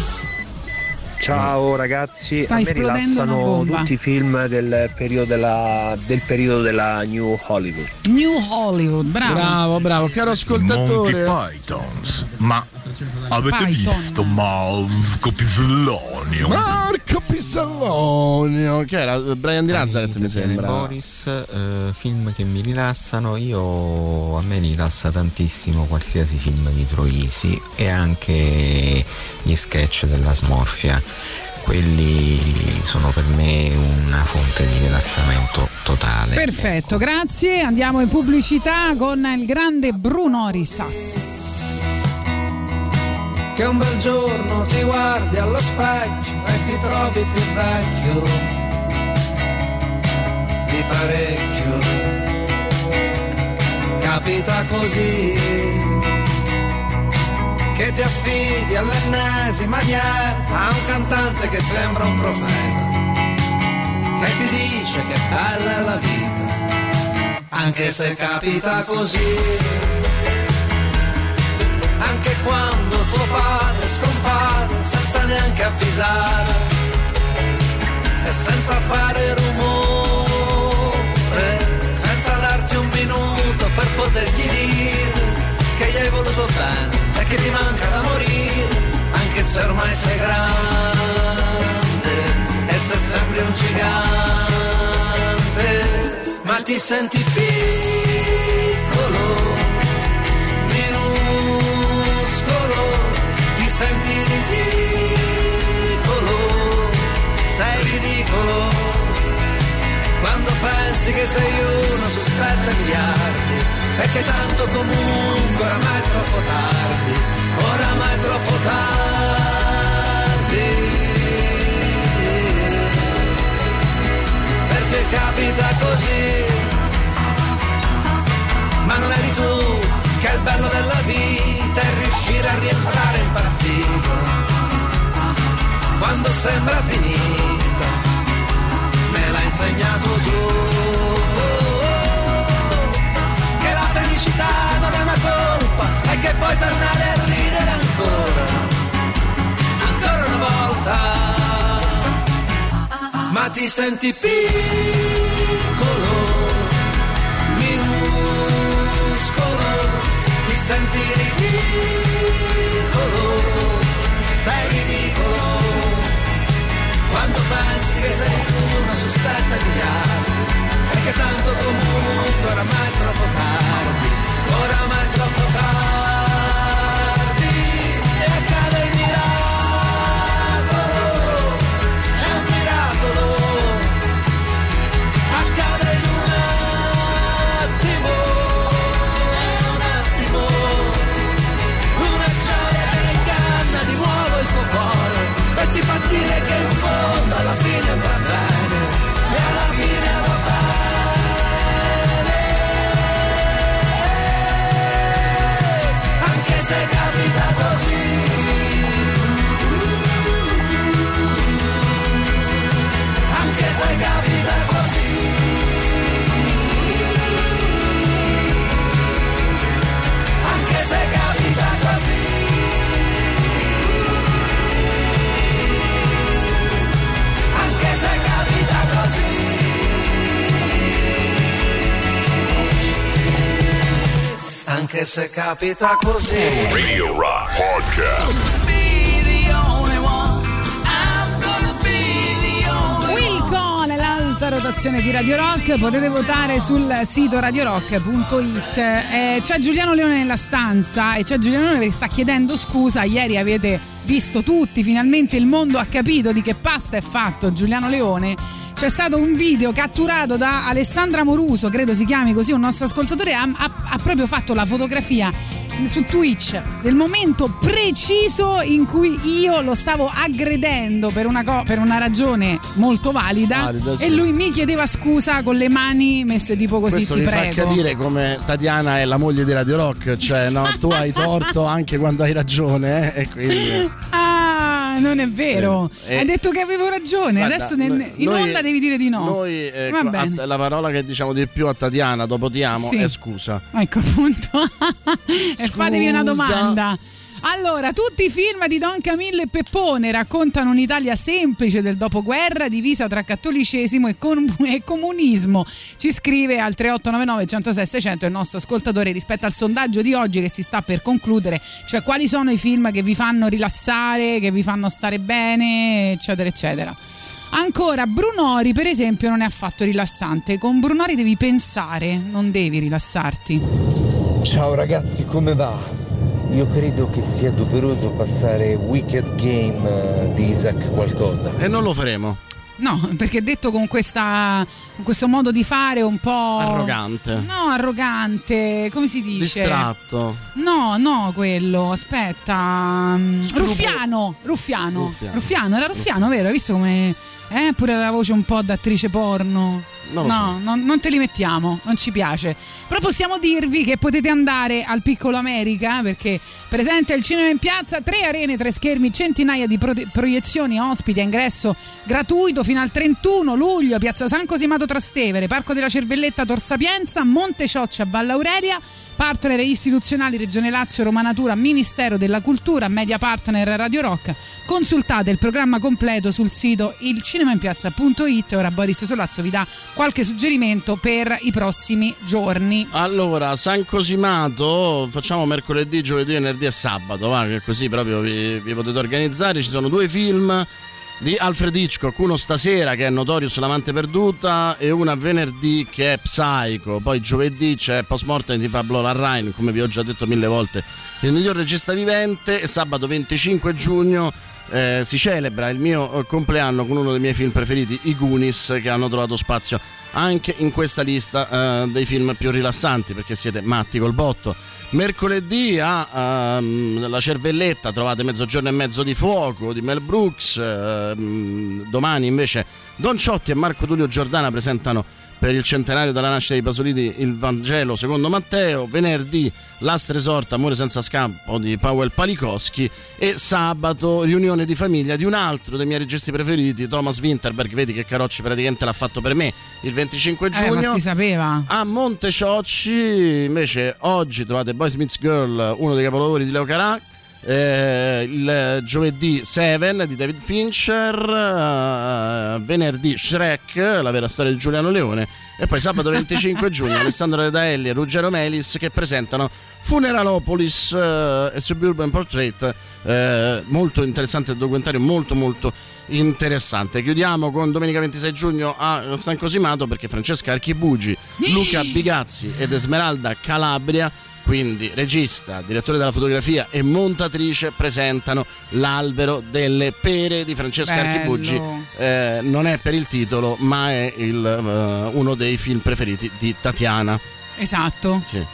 Ciao ragazzi, Sta a me esplodendo una rilassano tutti i film del periodo della, del periodo della New Hollywood. New Hollywood, bravo. Bravo, bravo, caro ascoltatore. Monty Pythons. Ma avete Python. visto Marco Pisellonio? Marco Pisellonio, che era Brian di Nazareth mi sembra. Boris, eh, film che mi rilassano, io a me rilassa tantissimo qualsiasi film di Troisi e anche gli sketch della smorfia. Quelli sono per me una fonte di rilassamento totale. Perfetto, grazie. Andiamo in pubblicità con il grande Bruno Risas. Che un bel giorno ti guardi allo specchio e ti trovi più vecchio di parecchio. Capita così che ti affidi all'ennesima dieta a un cantante che sembra un profeta, che ti dice che bella è la vita, anche se capita così. Quando tuo padre scompare senza neanche avvisare e senza fare rumore, senza darti un minuto per potergli dire che gli hai voluto bene e che ti manca da morire, anche se ormai sei grande e se sembri un gigante, ma ti senti piccolo minuscolo, ti senti ridicolo, sei ridicolo, quando pensi che sei uno su sette miliardi, che tanto comunque oramai è troppo tardi, oramai è troppo tardi, perché capita così ma non eri tu che il bello della vita è riuscire a rientrare in partito. Quando sembra finita me l'ha insegnato tu. Che la felicità non è una colpa e che puoi tornare a ridere ancora. Ancora una volta. Ma ti senti piccolo senti ridicolo, sei ridicolo, quando pensi che sei uno su sette miliardi, e che tanto comunque oramai è troppo tardi, oramai è troppo tardi, se capita così. Radio Rock Podcast. Rotazione di Radio Rock potete votare sul sito radiorock.it Eh, c'è Giuliano Leone nella stanza e c'è Giuliano Leone che sta chiedendo scusa ieri avete visto tutti finalmente il mondo ha capito di che pasta è fatto Giuliano Leone c'è stato un video catturato da Alessandra Moruso credo si chiami così un nostro ascoltatore ha, ha- ha proprio fatto la fotografia su Twitch del momento preciso in cui io lo stavo aggredendo per una, co- per una ragione molto valida, Valida, sì. e lui mi chiedeva scusa con le mani messe tipo così Questo ti mi prego fa capire come Tatiana è la moglie di Radio Rock, cioè no, tu hai torto anche quando hai ragione, eh, e quindi ah non è vero Sì. Eh, hai detto che avevo ragione Guarda, adesso nel- noi- in onda devi dire di no Noi eh, a- la parola che diciamo di più a Tatiana dopo ti amo Sì. è scusa. ecco appunto e fatevi una domanda Allora, tutti i film di Don Camillo e Peppone raccontano un'Italia semplice del dopoguerra divisa tra cattolicesimo e, com- e comunismo. Ci scrive al 3899 106 600 il nostro ascoltatore rispetto al sondaggio di oggi che si sta per concludere, cioè quali sono i film che vi fanno rilassare, che vi fanno stare bene, eccetera, eccetera. Ancora, Brunori, per esempio, non è affatto rilassante. Con Brunori devi pensare, non devi rilassarti. Ciao ragazzi, come va? Io credo che sia doveroso passare Wicked Game eh, di Isaac qualcosa. E non lo faremo. No, perché detto con, questa, con questo modo di fare un po'. Arrogante. No, arrogante, come si dice? Distratto. No, no, quello, aspetta. mm, Scrupo- Ruffiano, Ruffiano. Ruffiano. Ruffiano, era Ruffiano, vero? Hai visto come. Eh, pure la voce un po' d'attrice porno. Non no, non, non te li mettiamo, non ci piace. Però possiamo dirvi che potete andare al Piccolo America perché presente il cinema in piazza, tre arene, tre schermi, centinaia di pro- proiezioni, ospiti a ingresso gratuito fino al 31 luglio, Piazza San Cosimato Trastevere, Parco della Cervelletta Tor Sapienza, Monte Cioccia Valle Aurelia. Partner istituzionali Regione Lazio, Roma Natura, Ministero della Cultura, Media Partner Radio Rock. Consultate il programma completo sul sito ilcinemainpiazza.it. Ora Boris Solazzo vi dà qualche suggerimento per i prossimi giorni. Allora, San Cosimato, facciamo mercoledì, giovedì, venerdì e sabato, va, che così proprio vi, vi potete organizzare. Ci sono due film di Alfred Hitchcock, uno stasera che è Notorious l'amante perduta e una venerdì che è Psycho. Poi giovedì c'è Post Mortem di Pablo Larrain, come vi ho già detto mille volte, il miglior regista vivente. E sabato 25 giugno eh, si celebra il mio eh, compleanno con uno dei miei film preferiti, I Goonies, che hanno trovato spazio anche in questa lista eh, dei film più rilassanti perché siete matti col botto. Mercoledì a ehm, La Cervelletta trovate Mezzogiorno e mezzo di fuoco di Mel Brooks. ehm, domani invece Don Ciotti e Marco Tullio Giordana presentano per il centenario della nascita di Pasolini il Vangelo secondo Matteo. Venerdì Last Resort Amore senza scampo di Powell Palikowski. E sabato riunione di famiglia di un altro dei miei registi preferiti, Thomas Winterberg. Vedi che Carocci praticamente l'ha fatto per me il 25 Eh, giugno. ma si sapeva. A Monte Ciocci invece oggi trovate Boy Meets Girl, uno dei capolavori di Leo Carac. eh, il giovedì Seven di David Fincher, eh, venerdì Shrek, la vera storia di Giuliano Leone, e poi sabato 25 giugno Alessandro Redaelli e Ruggero Melis che presentano Funeralopolis eh, e Suburban Portrait, eh, molto interessante documentario, molto molto interessante. Chiudiamo con domenica 26 giugno a San Cosimato perché Francesca Archibugi, Luca Bigazzi ed Esmeralda Calabria, quindi regista, direttore della fotografia e montatrice, presentano L'albero delle pere di Francesca Bello. Archibugi. Eh, non è per il titolo, ma è il, eh, uno dei film preferiti di Tatiana. Esatto. Sì.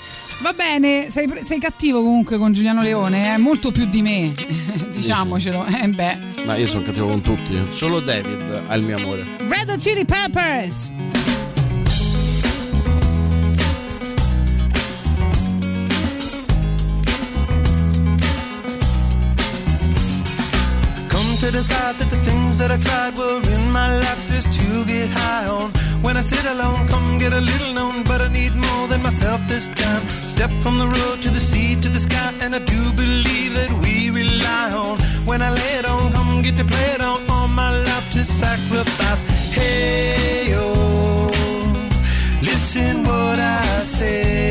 Va bene, sei, sei cattivo comunque con Giuliano Leone, eh? molto più di me, diciamocelo. Eh, beh. Ma io sono cattivo con tutti, solo David ha il mio amore. Red Hot Chili Peppers. Come to decide that the things that I tried were in my life just to get high on. When I sit alone, come get a little known, but I need more than myself this time. Step from the road to the sea to the sky, and I do believe that we rely on. When I lay it on, come get to play it on, all my life to sacrifice. Hey, oh, listen what I say,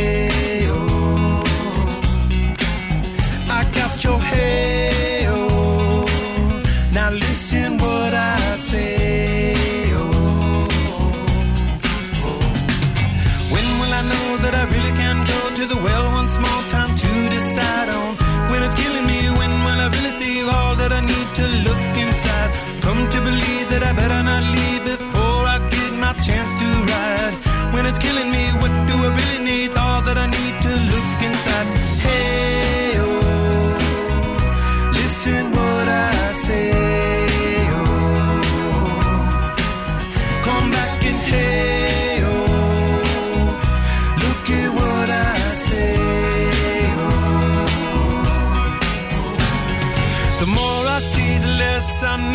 some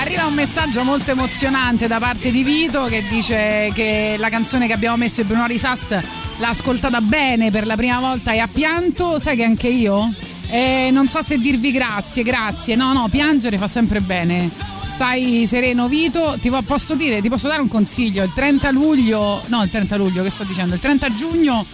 Arriva un messaggio molto emozionante da parte di Vito che dice che la canzone che abbiamo messo di Bruno Risas l'ha ascoltata bene per la prima volta e ha pianto, sai che anche io? Eh, non so se dirvi grazie, grazie. No, no, piangere fa sempre bene. Stai sereno, Vito. Ti po- posso dire, ti posso dare un consiglio. Il 30 luglio, no, il 30 luglio, che sto dicendo? Il 30 giugno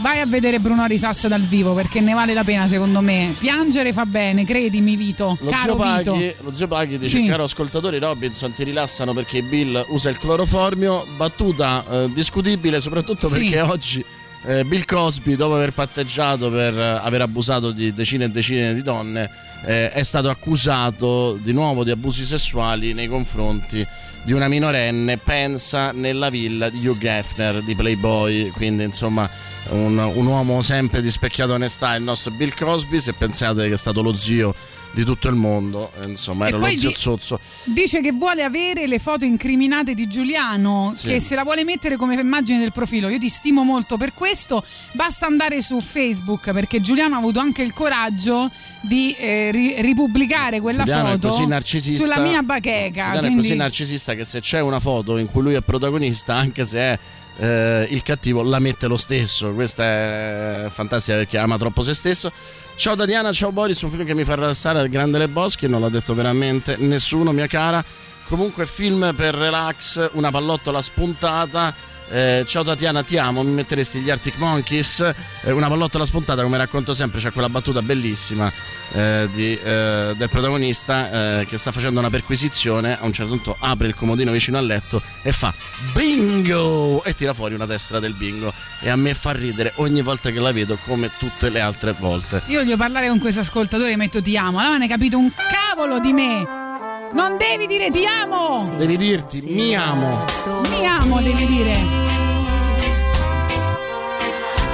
vai a vedere Bruno Risas dal vivo perché ne vale la pena, secondo me. Piangere fa bene, credimi, Vito. Lo caro zio, Vito. Paghi, lo zio Paghi dice: Sì. Caro ascoltatori, Robinson ti rilassano perché Bill usa il cloroformio. Battuta eh, discutibile, soprattutto Sì. perché oggi eh, Bill Cosby, dopo aver patteggiato per eh, aver abusato di decine e decine di donne, eh, è stato accusato di nuovo di abusi sessuali nei confronti di una minorenne. Pensa nella villa di Hugh Hefner di Playboy. Quindi, insomma, un, un uomo sempre di specchiata onestà, il nostro Bill Cosby. Se pensate che è stato lo zio di tutto il mondo, eh, insomma, era lo zio di- zozzo. Dice che vuole avere le foto incriminate di Giuliano, Sì. che se la vuole mettere come immagine del profilo. Io ti stimo molto per questo. Basta andare su Facebook perché Giuliano ha avuto anche il coraggio di eh, ri- ripubblicare quella Giuliano è foto così narcisista. sulla mia bacheca. Giuliano è quindi- così narcisista che se c'è una foto in cui lui è protagonista, anche se è eh, il cattivo, la mette lo stesso. Questa è fantastica perché ama troppo se stesso. Ciao Tatiana, ciao Boris, un film che mi fa rilassare al Grande Le Boschi, non l'ha detto veramente nessuno, mia cara. Comunque film per relax, una pallottola spuntata. Eh, ciao Tatiana, ti amo, mi metteresti gli Arctic Monkeys, Eh, una pallottola spuntata come racconto sempre, c'è quella battuta bellissima eh, di, eh, del protagonista eh, che sta facendo una perquisizione, a un certo punto apre il comodino vicino al letto e fa bingo e tira fuori una tessera del bingo e a me fa ridere ogni volta che la vedo come tutte le altre volte. Io voglio parlare con questo ascoltatore e metto ti amo. Allora hai capito un cavolo di me. Non devi dire ti amo. Devi dirti mi amo. Mi amo, devi dire.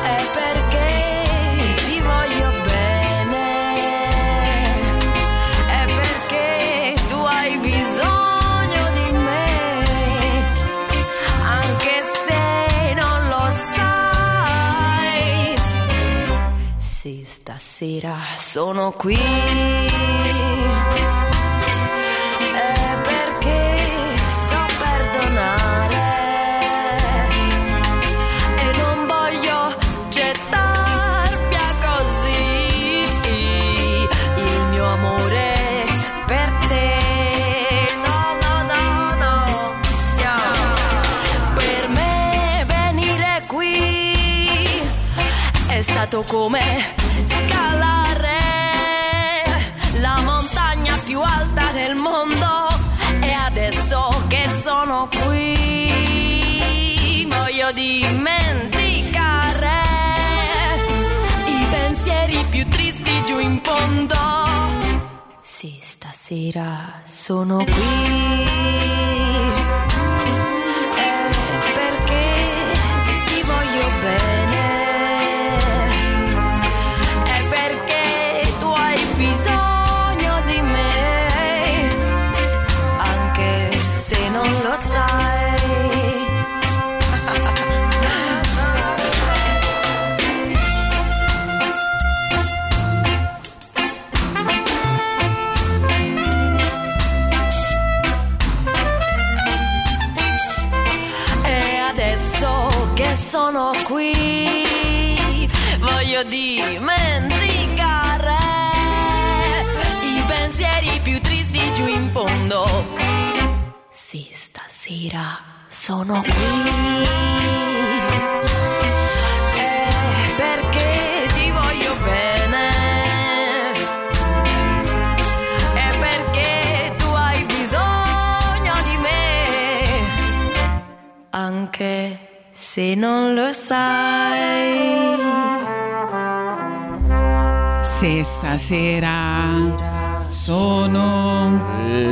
È perché ti voglio bene, è perché tu hai bisogno di me, anche se non lo sai. Sì, stasera sono qui. È stato come scalare la montagna più alta del mondo e adesso che sono qui voglio dimenticare i pensieri più tristi giù in fondo. Sì, stasera sono qui. Qui, voglio dimenticare i pensieri più tristi giù in fondo. Sì, stasera sono qui. Anche se non lo sai. Se stasera sono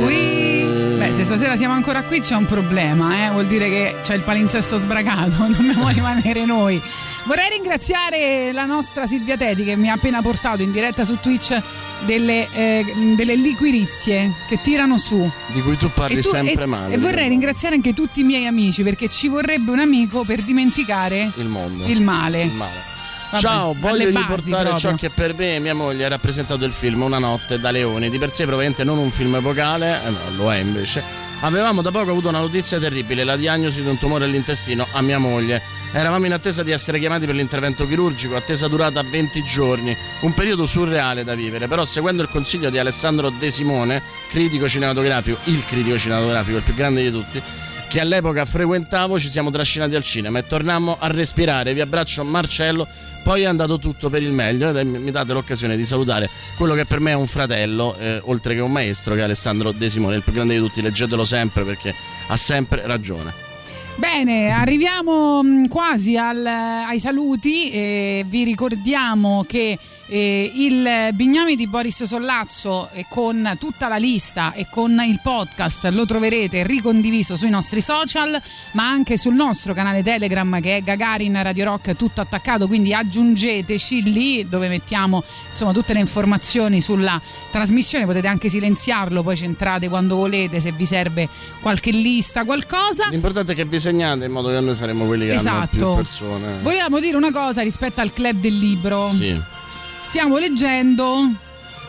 qui. Beh, se stasera siamo ancora qui c'è un problema, eh? vuol dire che c'è il palinsesto sbragato, dobbiamo rimanere noi. Vorrei ringraziare la nostra Silvia Teti che mi ha appena portato in diretta su Twitch delle, eh, delle liquirizie che tirano su. Di cui tu parli tu- sempre e- male. E vorrei ringraziare anche tutti i miei amici perché ci vorrebbe un amico per dimenticare il mondo. il male. Il male. Vabbè, Ciao, voglio riportare proprio. ciò che per me e mia moglie ha rappresentato il film Una notte da leoni. Di per sé, probabilmente non un film epocale, eh, no, lo è invece. Avevamo da poco avuto una notizia terribile: la diagnosi di un tumore all'intestino a mia moglie. Eravamo in attesa di essere chiamati per l'intervento chirurgico, attesa durata 20 giorni, un periodo surreale da vivere, però seguendo il consiglio di Alessandro De Simone, critico cinematografico, il critico cinematografico, il più grande di tutti, che all'epoca frequentavo, ci siamo trascinati al cinema e tornammo a respirare. Vi abbraccio Marcello, poi è andato tutto per il meglio ed mi date l'occasione di salutare quello che per me è un fratello, eh, oltre che un maestro, che è Alessandro De Simone, il più grande di tutti, leggetelo sempre perché ha sempre ragione. Bene, arriviamo mh, quasi al- ai saluti. eh, vi ricordiamo che eh, il Bignami di Boris Sollazzo eh, con tutta la lista e con il podcast lo troverete ricondiviso sui nostri social, ma anche sul nostro canale Telegram che è Gagarin Radio Rock tutto attaccato, quindi aggiungeteci lì dove mettiamo insomma tutte le informazioni sulla trasmissione, potete anche silenziarlo, poi ci entrate quando volete se vi serve qualche lista, qualcosa. L'importante è che vi segnate in modo che noi saremo quelli che hanno più Esatto. persone. Volevamo dire una cosa rispetto al club del libro. Sì. Stiamo leggendo.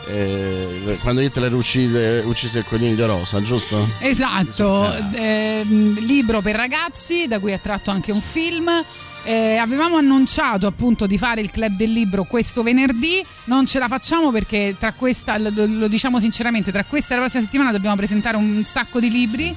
Eh, quando Hitler uccide, uccise il coniglio rosa, giusto? Esatto, ehm, libro per ragazzi, da cui è tratto anche un film. Eh, avevamo annunciato appunto di fare il club del libro questo venerdì, non ce la facciamo perché tra questa, lo, lo diciamo sinceramente, tra questa e la prossima settimana dobbiamo presentare un sacco di libri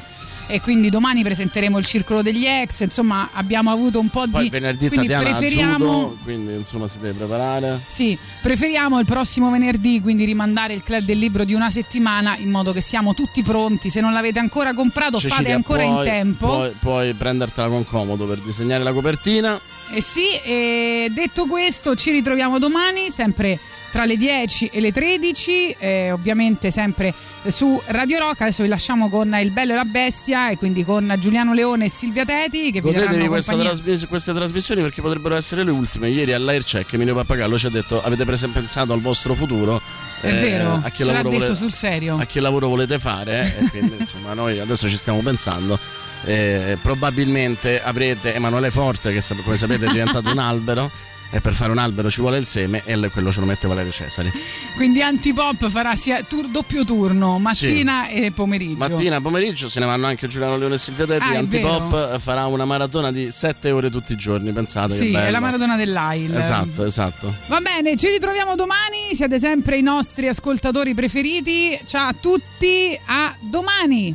e quindi domani presenteremo il circolo degli ex, insomma abbiamo avuto un po' Poi di... venerdì quindi Tatiana preferiamo... judo, quindi insomma si deve preparare. Sì, preferiamo il prossimo venerdì, quindi rimandare il club del libro di una settimana in modo che siamo tutti pronti. Se non l'avete ancora comprato, fate Cecilia, ancora in puoi- tempo. Puoi, puoi prendertela con comodo per disegnare la copertina. Eh sì, e detto questo, ci ritroviamo domani, sempre tra le 10 e le 13, eh, ovviamente sempre su Radio Rock. Adesso vi lasciamo con Il Bello e la Bestia e quindi con Giuliano Leone e Silvia Teti che vi Godetevi questa trasmis- queste trasmissioni perché potrebbero essere le ultime. Ieri all'Aircheck Emilio Pappagallo ci ha detto avete prese- pensato al vostro futuro. È eh, vero, a che ce l'ha lavoro detto vole- sul serio. a che lavoro volete fare eh? quindi insomma noi adesso ci stiamo pensando Eh, probabilmente avrete Emanuele Forte che come sapete è diventato un albero e per fare un albero ci vuole il seme e quello ce lo mette Valerio Cesari Quindi Antipop farà sia tur- doppio turno, mattina e pomeriggio. mattina pomeriggio se ne vanno anche Giuliano Leone e Silvia Tetti Ah, Antipop farà una maratona di 7 ore tutti i giorni pensate Sì, è la maratona dell'AIL. esatto esatto Va bene, ci ritroviamo domani. Siete sempre i nostri ascoltatori preferiti. Ciao a tutti, a domani.